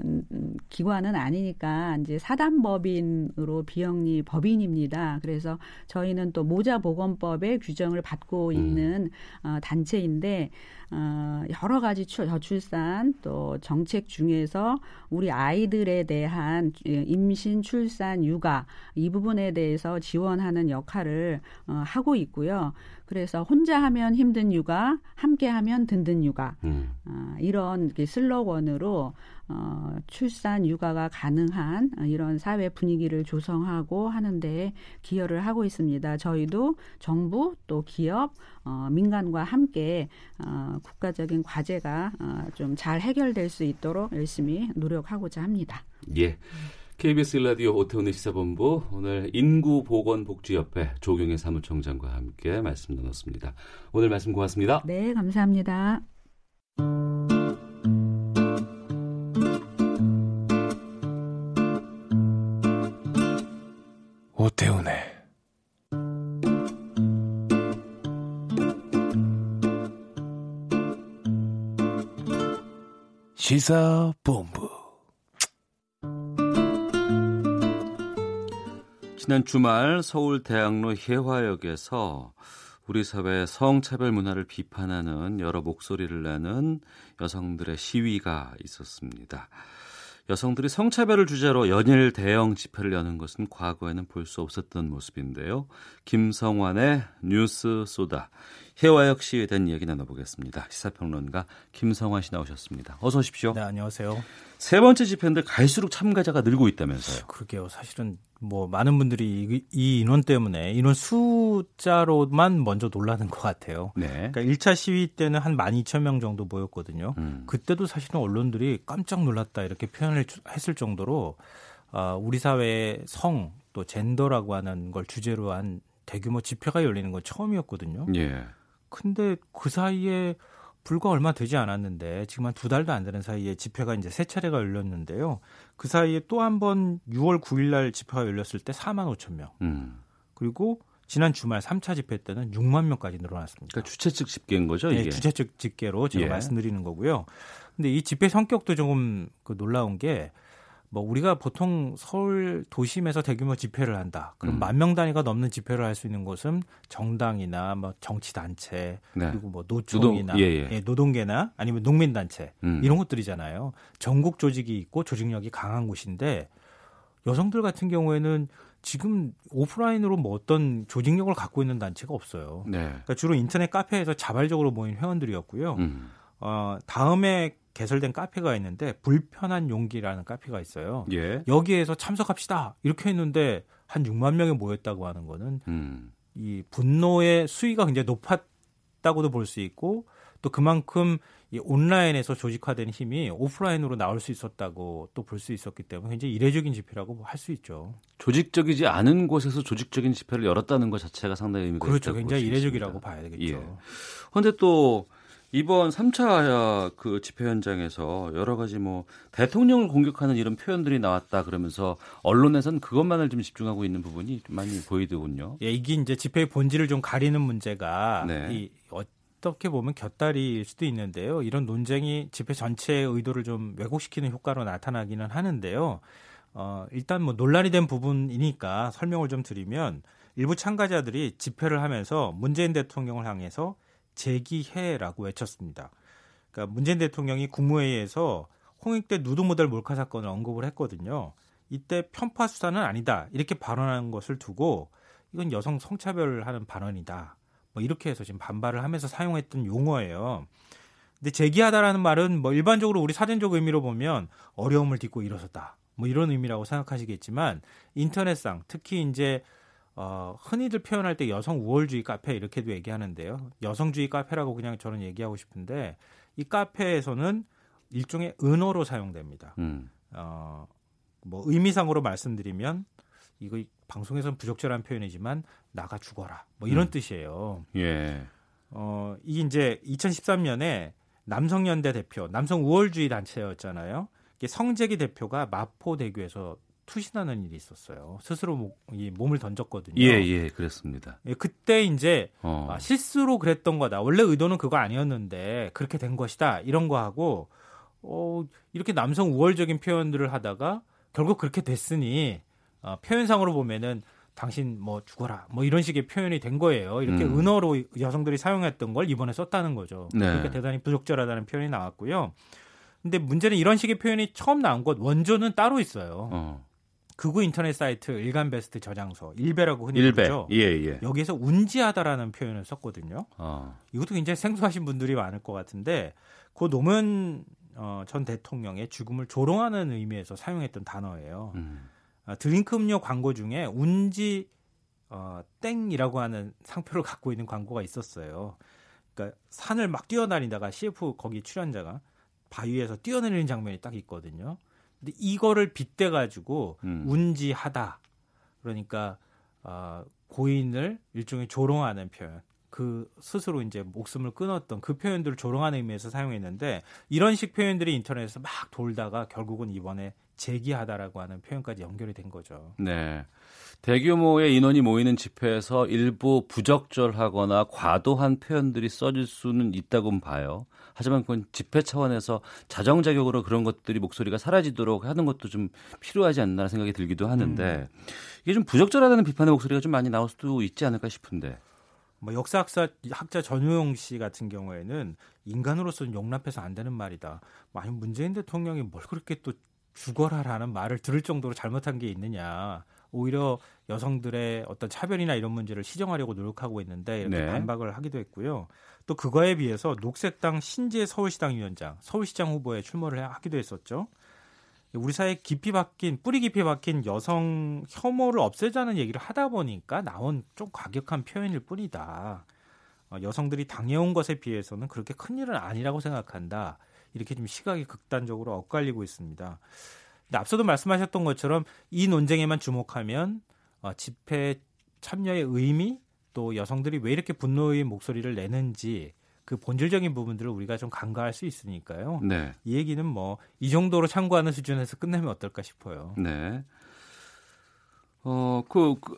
[SPEAKER 14] 기관은 아니니까 이제 사단법인으로 비영리 법인입니다. 그래서 저희는 또 모자 보건법의 규정을 받고 음. 있는 음. 어 단체인데 어, 여러 가지 저출산 또 정책 중에서 우리 아이들에 대한 임신, 출산, 육아 이 부분에 대해서 지원하는 역할을 어, 하고 있고요. 그래서 혼자 하면 힘든 육아, 함께 하면 든든 육아 음. 어, 이런 슬로건으로 어, 출산 육아가 가능한 이런 사회 분위기를 조성하고 하는데 기여를 하고 있습니다. 저희도 정부 또 기업 어, 민간과 함께 어, 국가적인 과제가 어, 좀 잘 해결될 수 있도록 열심히 노력하고자 합니다.
[SPEAKER 2] 예. KBS 라디오 오태훈의 시사본부 오늘 인구보건복지협회 조경혜 사무총장과 함께 말씀 나눴습니다. 오늘 말씀 고맙습니다.
[SPEAKER 14] 네, 감사합니다.
[SPEAKER 15] 오태훈의
[SPEAKER 5] 시사본부
[SPEAKER 2] 지난 주말 서울 대학로 혜화역에서 우리 사회 성차별 문화를 비판하는 여러 목소리를 내는 여성들의 시위가 있었습니다. 여성들이 성차별을 주제로 연일 대형 집회를 여는 것은 과거에는 볼 수 없었던 모습인데요. 김성환의 뉴스 소다. 해와역 시에 대한 이야기 나눠보겠습니다. 시사평론가 김성환 씨 나오셨습니다. 어서 오십시오.
[SPEAKER 15] 네, 안녕하세요.
[SPEAKER 2] 세 번째 집회인데 갈수록 참가자가 늘고 있다면서요.
[SPEAKER 15] 그러게요. 사실은 뭐 많은 분들이 이, 이 인원 때문에 인원 숫자로만 먼저 놀라는 것 같아요. 네. 그러니까 1차 시위 때는 한 12,000명 정도 모였거든요. 음. 그때도 사실은 언론들이 깜짝 놀랐다 이렇게 표현을 했을 정도로 어, 우리 사회의 성 또 젠더라고 하는 걸 주제로 한 대규모 집회가 열리는 건 처음이었거든요. 예. 근데 그 사이에 불과 얼마 되지 않았는데 지금 한 두 달도 안 되는 사이에 집회가 이제 세 차례가 열렸는데요. 그 사이에 또 한 번 6월 9일 날 집회가 열렸을 때 4만 5천 명. 음. 그리고 지난 주말 3차 집회 때는 6만 명까지 늘어났습니다.
[SPEAKER 2] 그러니까 주최 측 집계인 거죠,
[SPEAKER 15] 네, 이게? 네, 주최 측 집계로 제가 예. 말씀드리는 거고요. 근데 이 집회 성격도 조금 그 놀라운 게 뭐 우리가 보통 서울 도심에서 대규모 집회를 한다. 그럼 음. 만명 단위가 넘는 집회를 할 수 있는 곳은 정당이나 뭐 정치 단체 네. 그리고 뭐 노총이나 노동, 예, 예. 예, 노동계나 아니면 농민 단체 음. 이런 곳들이잖아요. 전국 조직이 있고 조직력이 강한 곳인데 여성들 같은 경우에는 지금 오프라인으로 뭐 어떤 조직력을 갖고 있는 단체가 없어요. 네. 그러니까 주로 인터넷 카페에서 자발적으로 모인 회원들이었고요. 음. 어, 다음에 개설된 카페가 있는데 불편한 용기라는 카페가 있어요. 예. 여기에서 참석합시다 이렇게 했는데 한 6만 명이 모였다고 하는 거는 음. 이 분노의 수위가 굉장히 높았다고도 볼 수 있고 또 그만큼 이 온라인에서 조직화된 힘이 오프라인으로 나올 수 있었다고 또 볼 수 있었기 때문에 굉장히 이례적인 집회라고 할 수 있죠.
[SPEAKER 2] 조직적이지 않은 곳에서 조직적인 집회를 열었다는 것 자체가 상당히 의미가
[SPEAKER 15] 그렇죠. 굉장히 이례적이라고 봐야 되겠죠.
[SPEAKER 2] 그런데 예. 또 이번 3차 그 집회 현장에서 여러 가지 뭐 대통령을 공격하는 이런 표현들이 나왔다 그러면서 언론에서는 그것만을 좀 집중하고 있는 부분이 많이 보이더군요.
[SPEAKER 15] 예, 이게 이제 집회의 본질을 좀 가리는 문제가 네. 이 어떻게 보면 곁다리일 수도 있는데요. 이런 논쟁이 집회 전체의 의도를 좀 왜곡시키는 효과로 나타나기는 하는데요. 어, 일단 뭐 논란이 된 부분이니까 설명을 좀 드리면 일부 참가자들이 집회를 하면서 문재인 대통령을 향해서 재기해라고 외쳤습니다. 그러니까 문재인 대통령이 국무회의에서 홍익대 누드 모델 몰카 사건을 언급을 했거든요. 이때 편파 수사는 아니다 이렇게 발언한 것을 두고 이건 여성 성차별을 하는 발언이다. 뭐 이렇게 해서 지금 반발을 하면서 사용했던 용어예요. 근데 재기하다라는 말은 뭐 일반적으로 우리 사전적 의미로 보면 어려움을 딛고 일어섰다. 뭐 이런 의미라고 생각하시겠지만 인터넷상 특히 이제 어, 흔히들 표현할 때 여성 우월주의 카페 이렇게도 얘기하는데요. 여성주의 카페라고 그냥 저는 얘기하고 싶은데 이 카페에서는 일종의 은어로 사용됩니다. 음. 어, 뭐 의미상으로 말씀드리면 이거 방송에서는 부적절한 표현이지만 나가 죽어라 뭐 이런 음. 뜻이에요. 예. 어, 이게 이제 2013년에 남성연대 대표, 남성 우월주의 단체였잖아요. 성재기 대표가 마포대교에서 투신하는 일이 있었어요. 스스로 목, 이 몸을 던졌거든요.
[SPEAKER 2] 예, 예, 그랬습니다.
[SPEAKER 15] 예, 그때 이제 어. 아, 실수로 그랬던 거다. 원래 의도는 그거 아니었는데 그렇게 된 것이다. 이런 거 하고 어, 이렇게 남성 우월적인 표현들을 하다가 결국 그렇게 됐으니 어, 표현상으로 보면은 당신 뭐 죽어라 뭐 이런 식의 표현이 된 거예요. 이렇게 음. 은어로 여성들이 사용했던 걸 이번에 썼다는 거죠. 네. 그러니까 대단히 부적절하다는 표현이 나왔고요. 근데 문제는 이런 식의 표현이 처음 나온 것 원조는 따로 있어요. 어. 극우 인터넷 사이트 일간 베스트 저장소 일베라고 흔히 일베. 부르죠. 예, 예. 여기에서 운지하다라는 표현을 썼거든요. 어. 이것도 굉장히 생소하신 분들이 많을 것 같은데 고 노무현 어, 전 대통령의 죽음을 조롱하는 의미에서 사용했던 단어예요. 음. 어, 드링크 음료 광고 중에 운지 어, 땡이라고 하는 상표를 갖고 있는 광고가 있었어요. 그러니까 산을 막 뛰어다니다가 CF 거기 출연자가 바위에서 뛰어내리는 장면이 딱 있거든요. 근데 이거를 빗대 가지고 음. 운지하다. 그러니까 어, 고인을 일종의 조롱하는 표현. 그 스스로 이제 목숨을 끊었던 그 표현들을 조롱하는 의미에서 사용했는데 이런 식 표현들이 인터넷에서 막 돌다가 결국은 이번에 제기하다라고 하는 표현까지 연결이 된 거죠.
[SPEAKER 2] 네. 대규모의 인원이 모이는 집회에서 일부 부적절하거나 과도한 표현들이 써질 수는 있다고 봐요. 하지만 그건 집회 차원에서 자정 자격으로 그런 것들이 목소리가 사라지도록 하는 것도 좀 필요하지 않나 생각이 들기도 하는데 음. 이게 좀 부적절하다는 비판의 목소리가 좀 많이 나올 수도 있지 않을까 싶은데.
[SPEAKER 15] 뭐 역사학자 학자 전우용 씨 같은 경우에는 인간으로서는 용납해서 안 되는 말이다. 뭐 아니 문재인 대통령이 뭘 그렇게 또 죽어라라는 말을 들을 정도로 잘못한 게 있느냐. 오히려 여성들의 어떤 차별이나 이런 문제를 시정하려고 노력하고 있는데 이렇게 네. 반박을 하기도 했고요. 또 그거에 비해서 녹색당 신재 서울시당 위원장, 서울시장 후보에 출마를 하기도 했었죠. 우리 사회에 깊이 박힌 뿌리 깊이 박힌 여성 혐오를 없애자는 얘기를 하다 보니까 나온 좀 과격한 표현일 뿐이다. 어, 여성들이 당해온 것에 비해서는 그렇게 큰 일은 아니라고 생각한다. 이렇게 좀 시각이 극단적으로 엇갈리고 있습니다. 근데 앞서도 말씀하셨던 것처럼 이 논쟁에만 주목하면 어, 집회 참여의 의미 또 여성들이 왜 이렇게 분노의 목소리를 내는지 그 본질적인 부분들을 우리가 좀 간과할 수 있으니까요. 네. 이 얘기는 뭐 이 정도로 참고하는 수준에서 끝내면 어떨까 싶어요.
[SPEAKER 2] 네. 어, 그, 그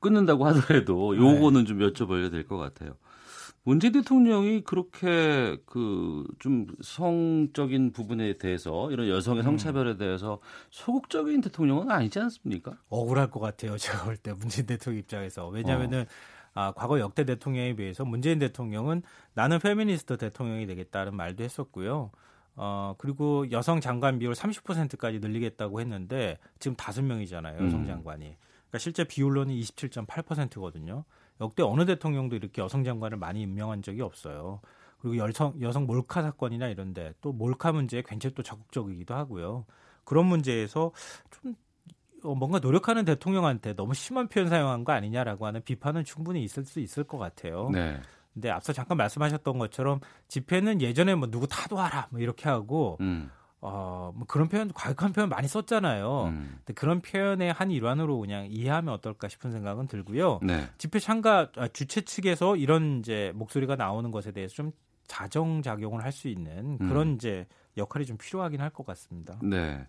[SPEAKER 2] 끊는다고 하더라도 요거는 네. 좀 여쭤봐야 될 것 같아요. 문재인 대통령이 그렇게 그 좀 성적인 부분에 대해서 이런 여성의 음. 성차별에 대해서 소극적인 대통령은 아니지 않습니까?
[SPEAKER 15] 억울할 것 같아요. 제가 볼 때 문재인 대통령 입장에서 왜냐하면은 어. 아, 과거 역대 대통령에 비해서 문재인 대통령은 나는 페미니스트 대통령이 되겠다는 말도 했었고요. 어, 그리고 여성 장관 비율 30%까지 늘리겠다고 했는데 지금 5명이잖아요. 여성 음. 장관이. 그러니까 실제 비율로는 27.8%거든요. 역대 어느 대통령도 이렇게 여성 장관을 많이 임명한 적이 없어요. 그리고 여성 여성 몰카 사건이나 이런데 또 몰카 문제에 굉장히 또 적극적이기도 하고요. 그런 문제에서 좀 어, 뭔가 노력하는 대통령한테 너무 심한 표현 사용한 거 아니냐라고 하는 비판은 충분히 있을 수 있을 것 같아요. 네. 근데 앞서 잠깐 말씀하셨던 것처럼 집회는 예전에 뭐 누구 타도하라 뭐 이렇게 하고 음. 어, 뭐 그런 표현, 과격한 표현 많이 썼잖아요. 음. 근데 그런 표현의 한 일환으로 그냥 이해하면 어떨까 싶은 생각은 들고요. 네. 집회 참가 아, 주최 측에서 이런 이제 목소리가 나오는 것에 대해서 좀 자정 작용을 할 수 있는 그런 음. 이제 역할이 좀 필요하긴 할 것 같습니다.
[SPEAKER 2] 네.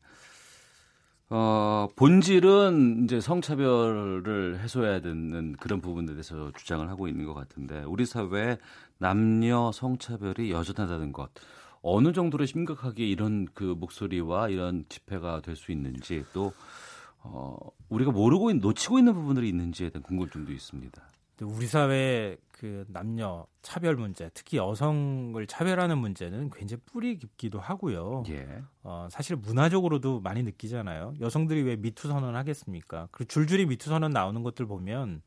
[SPEAKER 2] 어, 본질은 이제 성차별을 해소해야 되는 그런 부분에 대해서 주장을 하고 있는 것 같은데 우리 사회에 남녀 성차별이 여전하다는 것 어느 정도로 심각하게 이런 그 목소리와 이런 집회가 될 수 있는지 또 어, 우리가 모르고 놓치고 있는 부분들이 있는지에 대한 궁금증도 있습니다.
[SPEAKER 15] 우리 사회 그 남녀 차별 문제, 특히 여성을 차별하는 문제는 굉장히 뿌리 깊기도 하고요. 예. 어, 사실 문화적으로도 많이 느끼잖아요. 여성들이 왜 미투 선언 하겠습니까? 그리고 줄줄이 미투 선언 나오는 것들 보면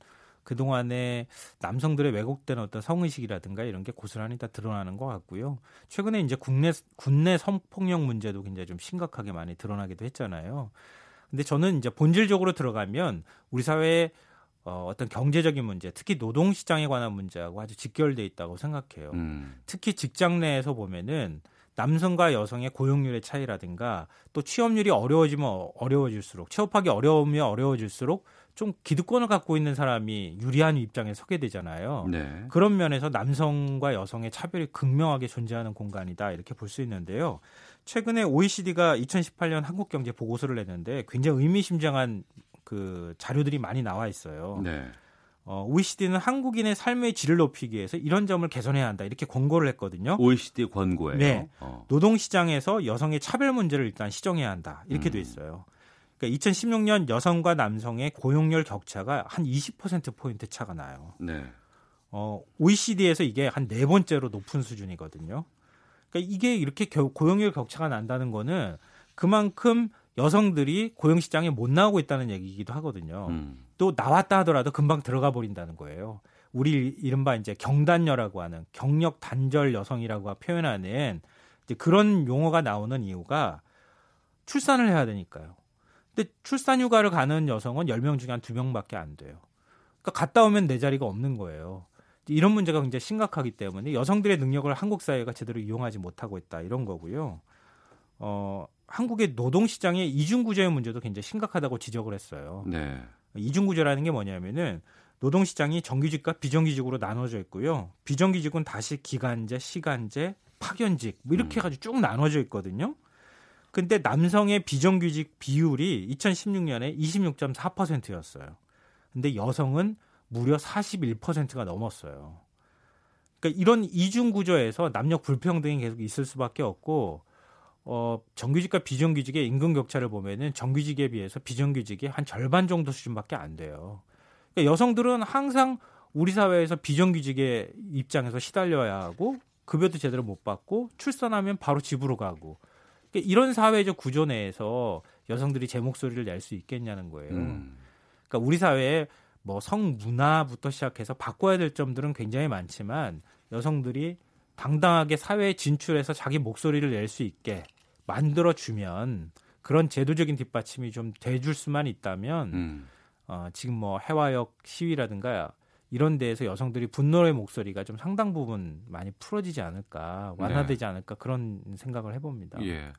[SPEAKER 15] 그동안에 남성들의 왜곡된 어떤 성의식이라든가 이런 게 고스란히 다 드러나는 것 같고요. 최근에 이제 국내 국내 성폭력 문제도 굉장히 좀 심각하게 많이 드러나기도 했잖아요. 근데 저는 이제 본질적으로 들어가면 우리 사회에 어, 어떤 경제적인 문제, 특히 노동 시장에 관한 문제하고 아주 직결돼 있다고 생각해요. 음. 특히 직장 내에서 보면은 남성과 여성의 고용률의 차이라든가 또 취업률이 어려워지면 어려워질수록 취업하기 어려우면 어려워질수록 좀 기득권을 갖고 있는 사람이 유리한 입장에 서게 되잖아요. 네. 그런 면에서 남성과 여성의 차별이 극명하게 존재하는 공간이다 이렇게 볼 수 있는데요. 최근에 OECD가 2018년 한국 경제 보고서를 냈는데 굉장히 의미심장한 그 자료들이 많이 나와 있어요. 네. 어, OECD는 한국인의 삶의 질을 높이기 위해서 이런 점을 개선해야 한다 이렇게 권고를 했거든요.
[SPEAKER 2] OECD 권고예요.
[SPEAKER 15] 네. 어. 노동 시장에서 여성의 차별 문제를 일단 시정해야 한다 이렇게 음. 돼 있어요. 그러니까 2016년 여성과 남성의 고용률 격차가 한 20% 포인트 차가 나요. 네. 어, OECD에서 이게 한 네 번째로 높은 수준이거든요. 그러니까 이게 이렇게 고용률 격차가 난다는 거는 그만큼 여성들이 고용 시장에 못 나오고 있다는 얘기이기도 하거든요. 음. 또 나왔다 하더라도 금방 들어가 버린다는 거예요. 우리 이른바 이제 경단녀라고 하는 경력 단절 여성이라고 표현하는 이제 그런 용어가 나오는 이유가 출산을 해야 되니까요. 근데 출산 휴가를 가는 여성은 10명 중에 한 2명밖에 안 돼요. 그러니까 갔다 오면 내 자리가 없는 거예요. 이런 문제가 굉장히 심각하기 때문에 여성들의 능력을 한국 사회가 제대로 이용하지 못하고 있다 이런 거고요. 어, 한국의 노동 시장의 이중 구조의 문제도 굉장히 심각하다고 지적을 했어요. 네. 이중 구조라는 게 뭐냐면은 노동 시장이 정규직과 비정규직으로 나눠져 있고요. 비정규직은 다시 기간제, 시간제, 파견직 뭐 이렇게 음. 해가지고 쭉 나눠져 있거든요. 근데 남성의 비정규직 비율이 2016년에 26.4%였어요. 근데 여성은 무려 41%가 넘었어요. 그러니까 이런 이중 구조에서 남녀 불평등이 계속 있을 수밖에 없고 어, 정규직과 비정규직의 임금 격차를 보면은 정규직에 비해서 비정규직이 한 절반 정도 수준밖에 안 돼요. 그러니까 여성들은 항상 우리 사회에서 비정규직의 입장에서 시달려야 하고 급여도 제대로 못 받고 출산하면 바로 집으로 가고 그러니까 이런 사회적 구조 내에서 여성들이 제 목소리를 낼 수 있겠냐는 거예요. 음. 그러니까 우리 사회에 뭐 성문화부터 시작해서 바꿔야 될 점들은 굉장히 많지만 여성들이 당당하게 사회에 진출해서 자기 목소리를 낼 수 있게 만들어 주면 그런 제도적인 뒷받침이 좀 돼줄 수만 있다면 음. 어, 지금 뭐 해화역 시위라든가 이런 데에서 여성들이 분노의 목소리가 좀 상당 부분 많이 풀어지지 않을까 완화되지 네. 않을까 그런 생각을 해봅니다.
[SPEAKER 2] 예.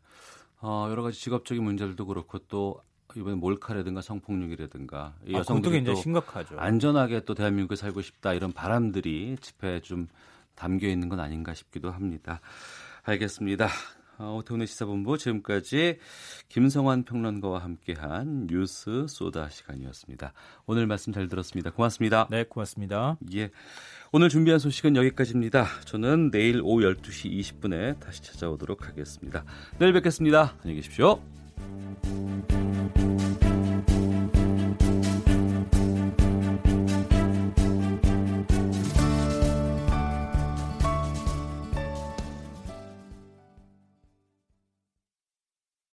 [SPEAKER 2] 어, 여러 가지 직업적인 문제들도 그렇고 또 이번에 몰카라든가 성폭력이라든가
[SPEAKER 15] 아, 여성들이 또 심각하죠.
[SPEAKER 2] 안전하게 또 대한민국에 살고 싶다 이런 바람들이 집회에 좀 담겨 있는 건 아닌가 싶기도 합니다. 알겠습니다. 어, 오태훈의 시사본부 지금까지 김성환 평론가와 함께한 뉴스 소다 시간이었습니다. 오늘 말씀 잘 들었습니다. 고맙습니다.
[SPEAKER 15] 네, 고맙습니다.
[SPEAKER 2] 예. 오늘 준비한 소식은 여기까지입니다. 저는 내일 오후 12시 20분에 다시 찾아오도록 하겠습니다. 내일 뵙겠습니다. 안녕히 계십시오.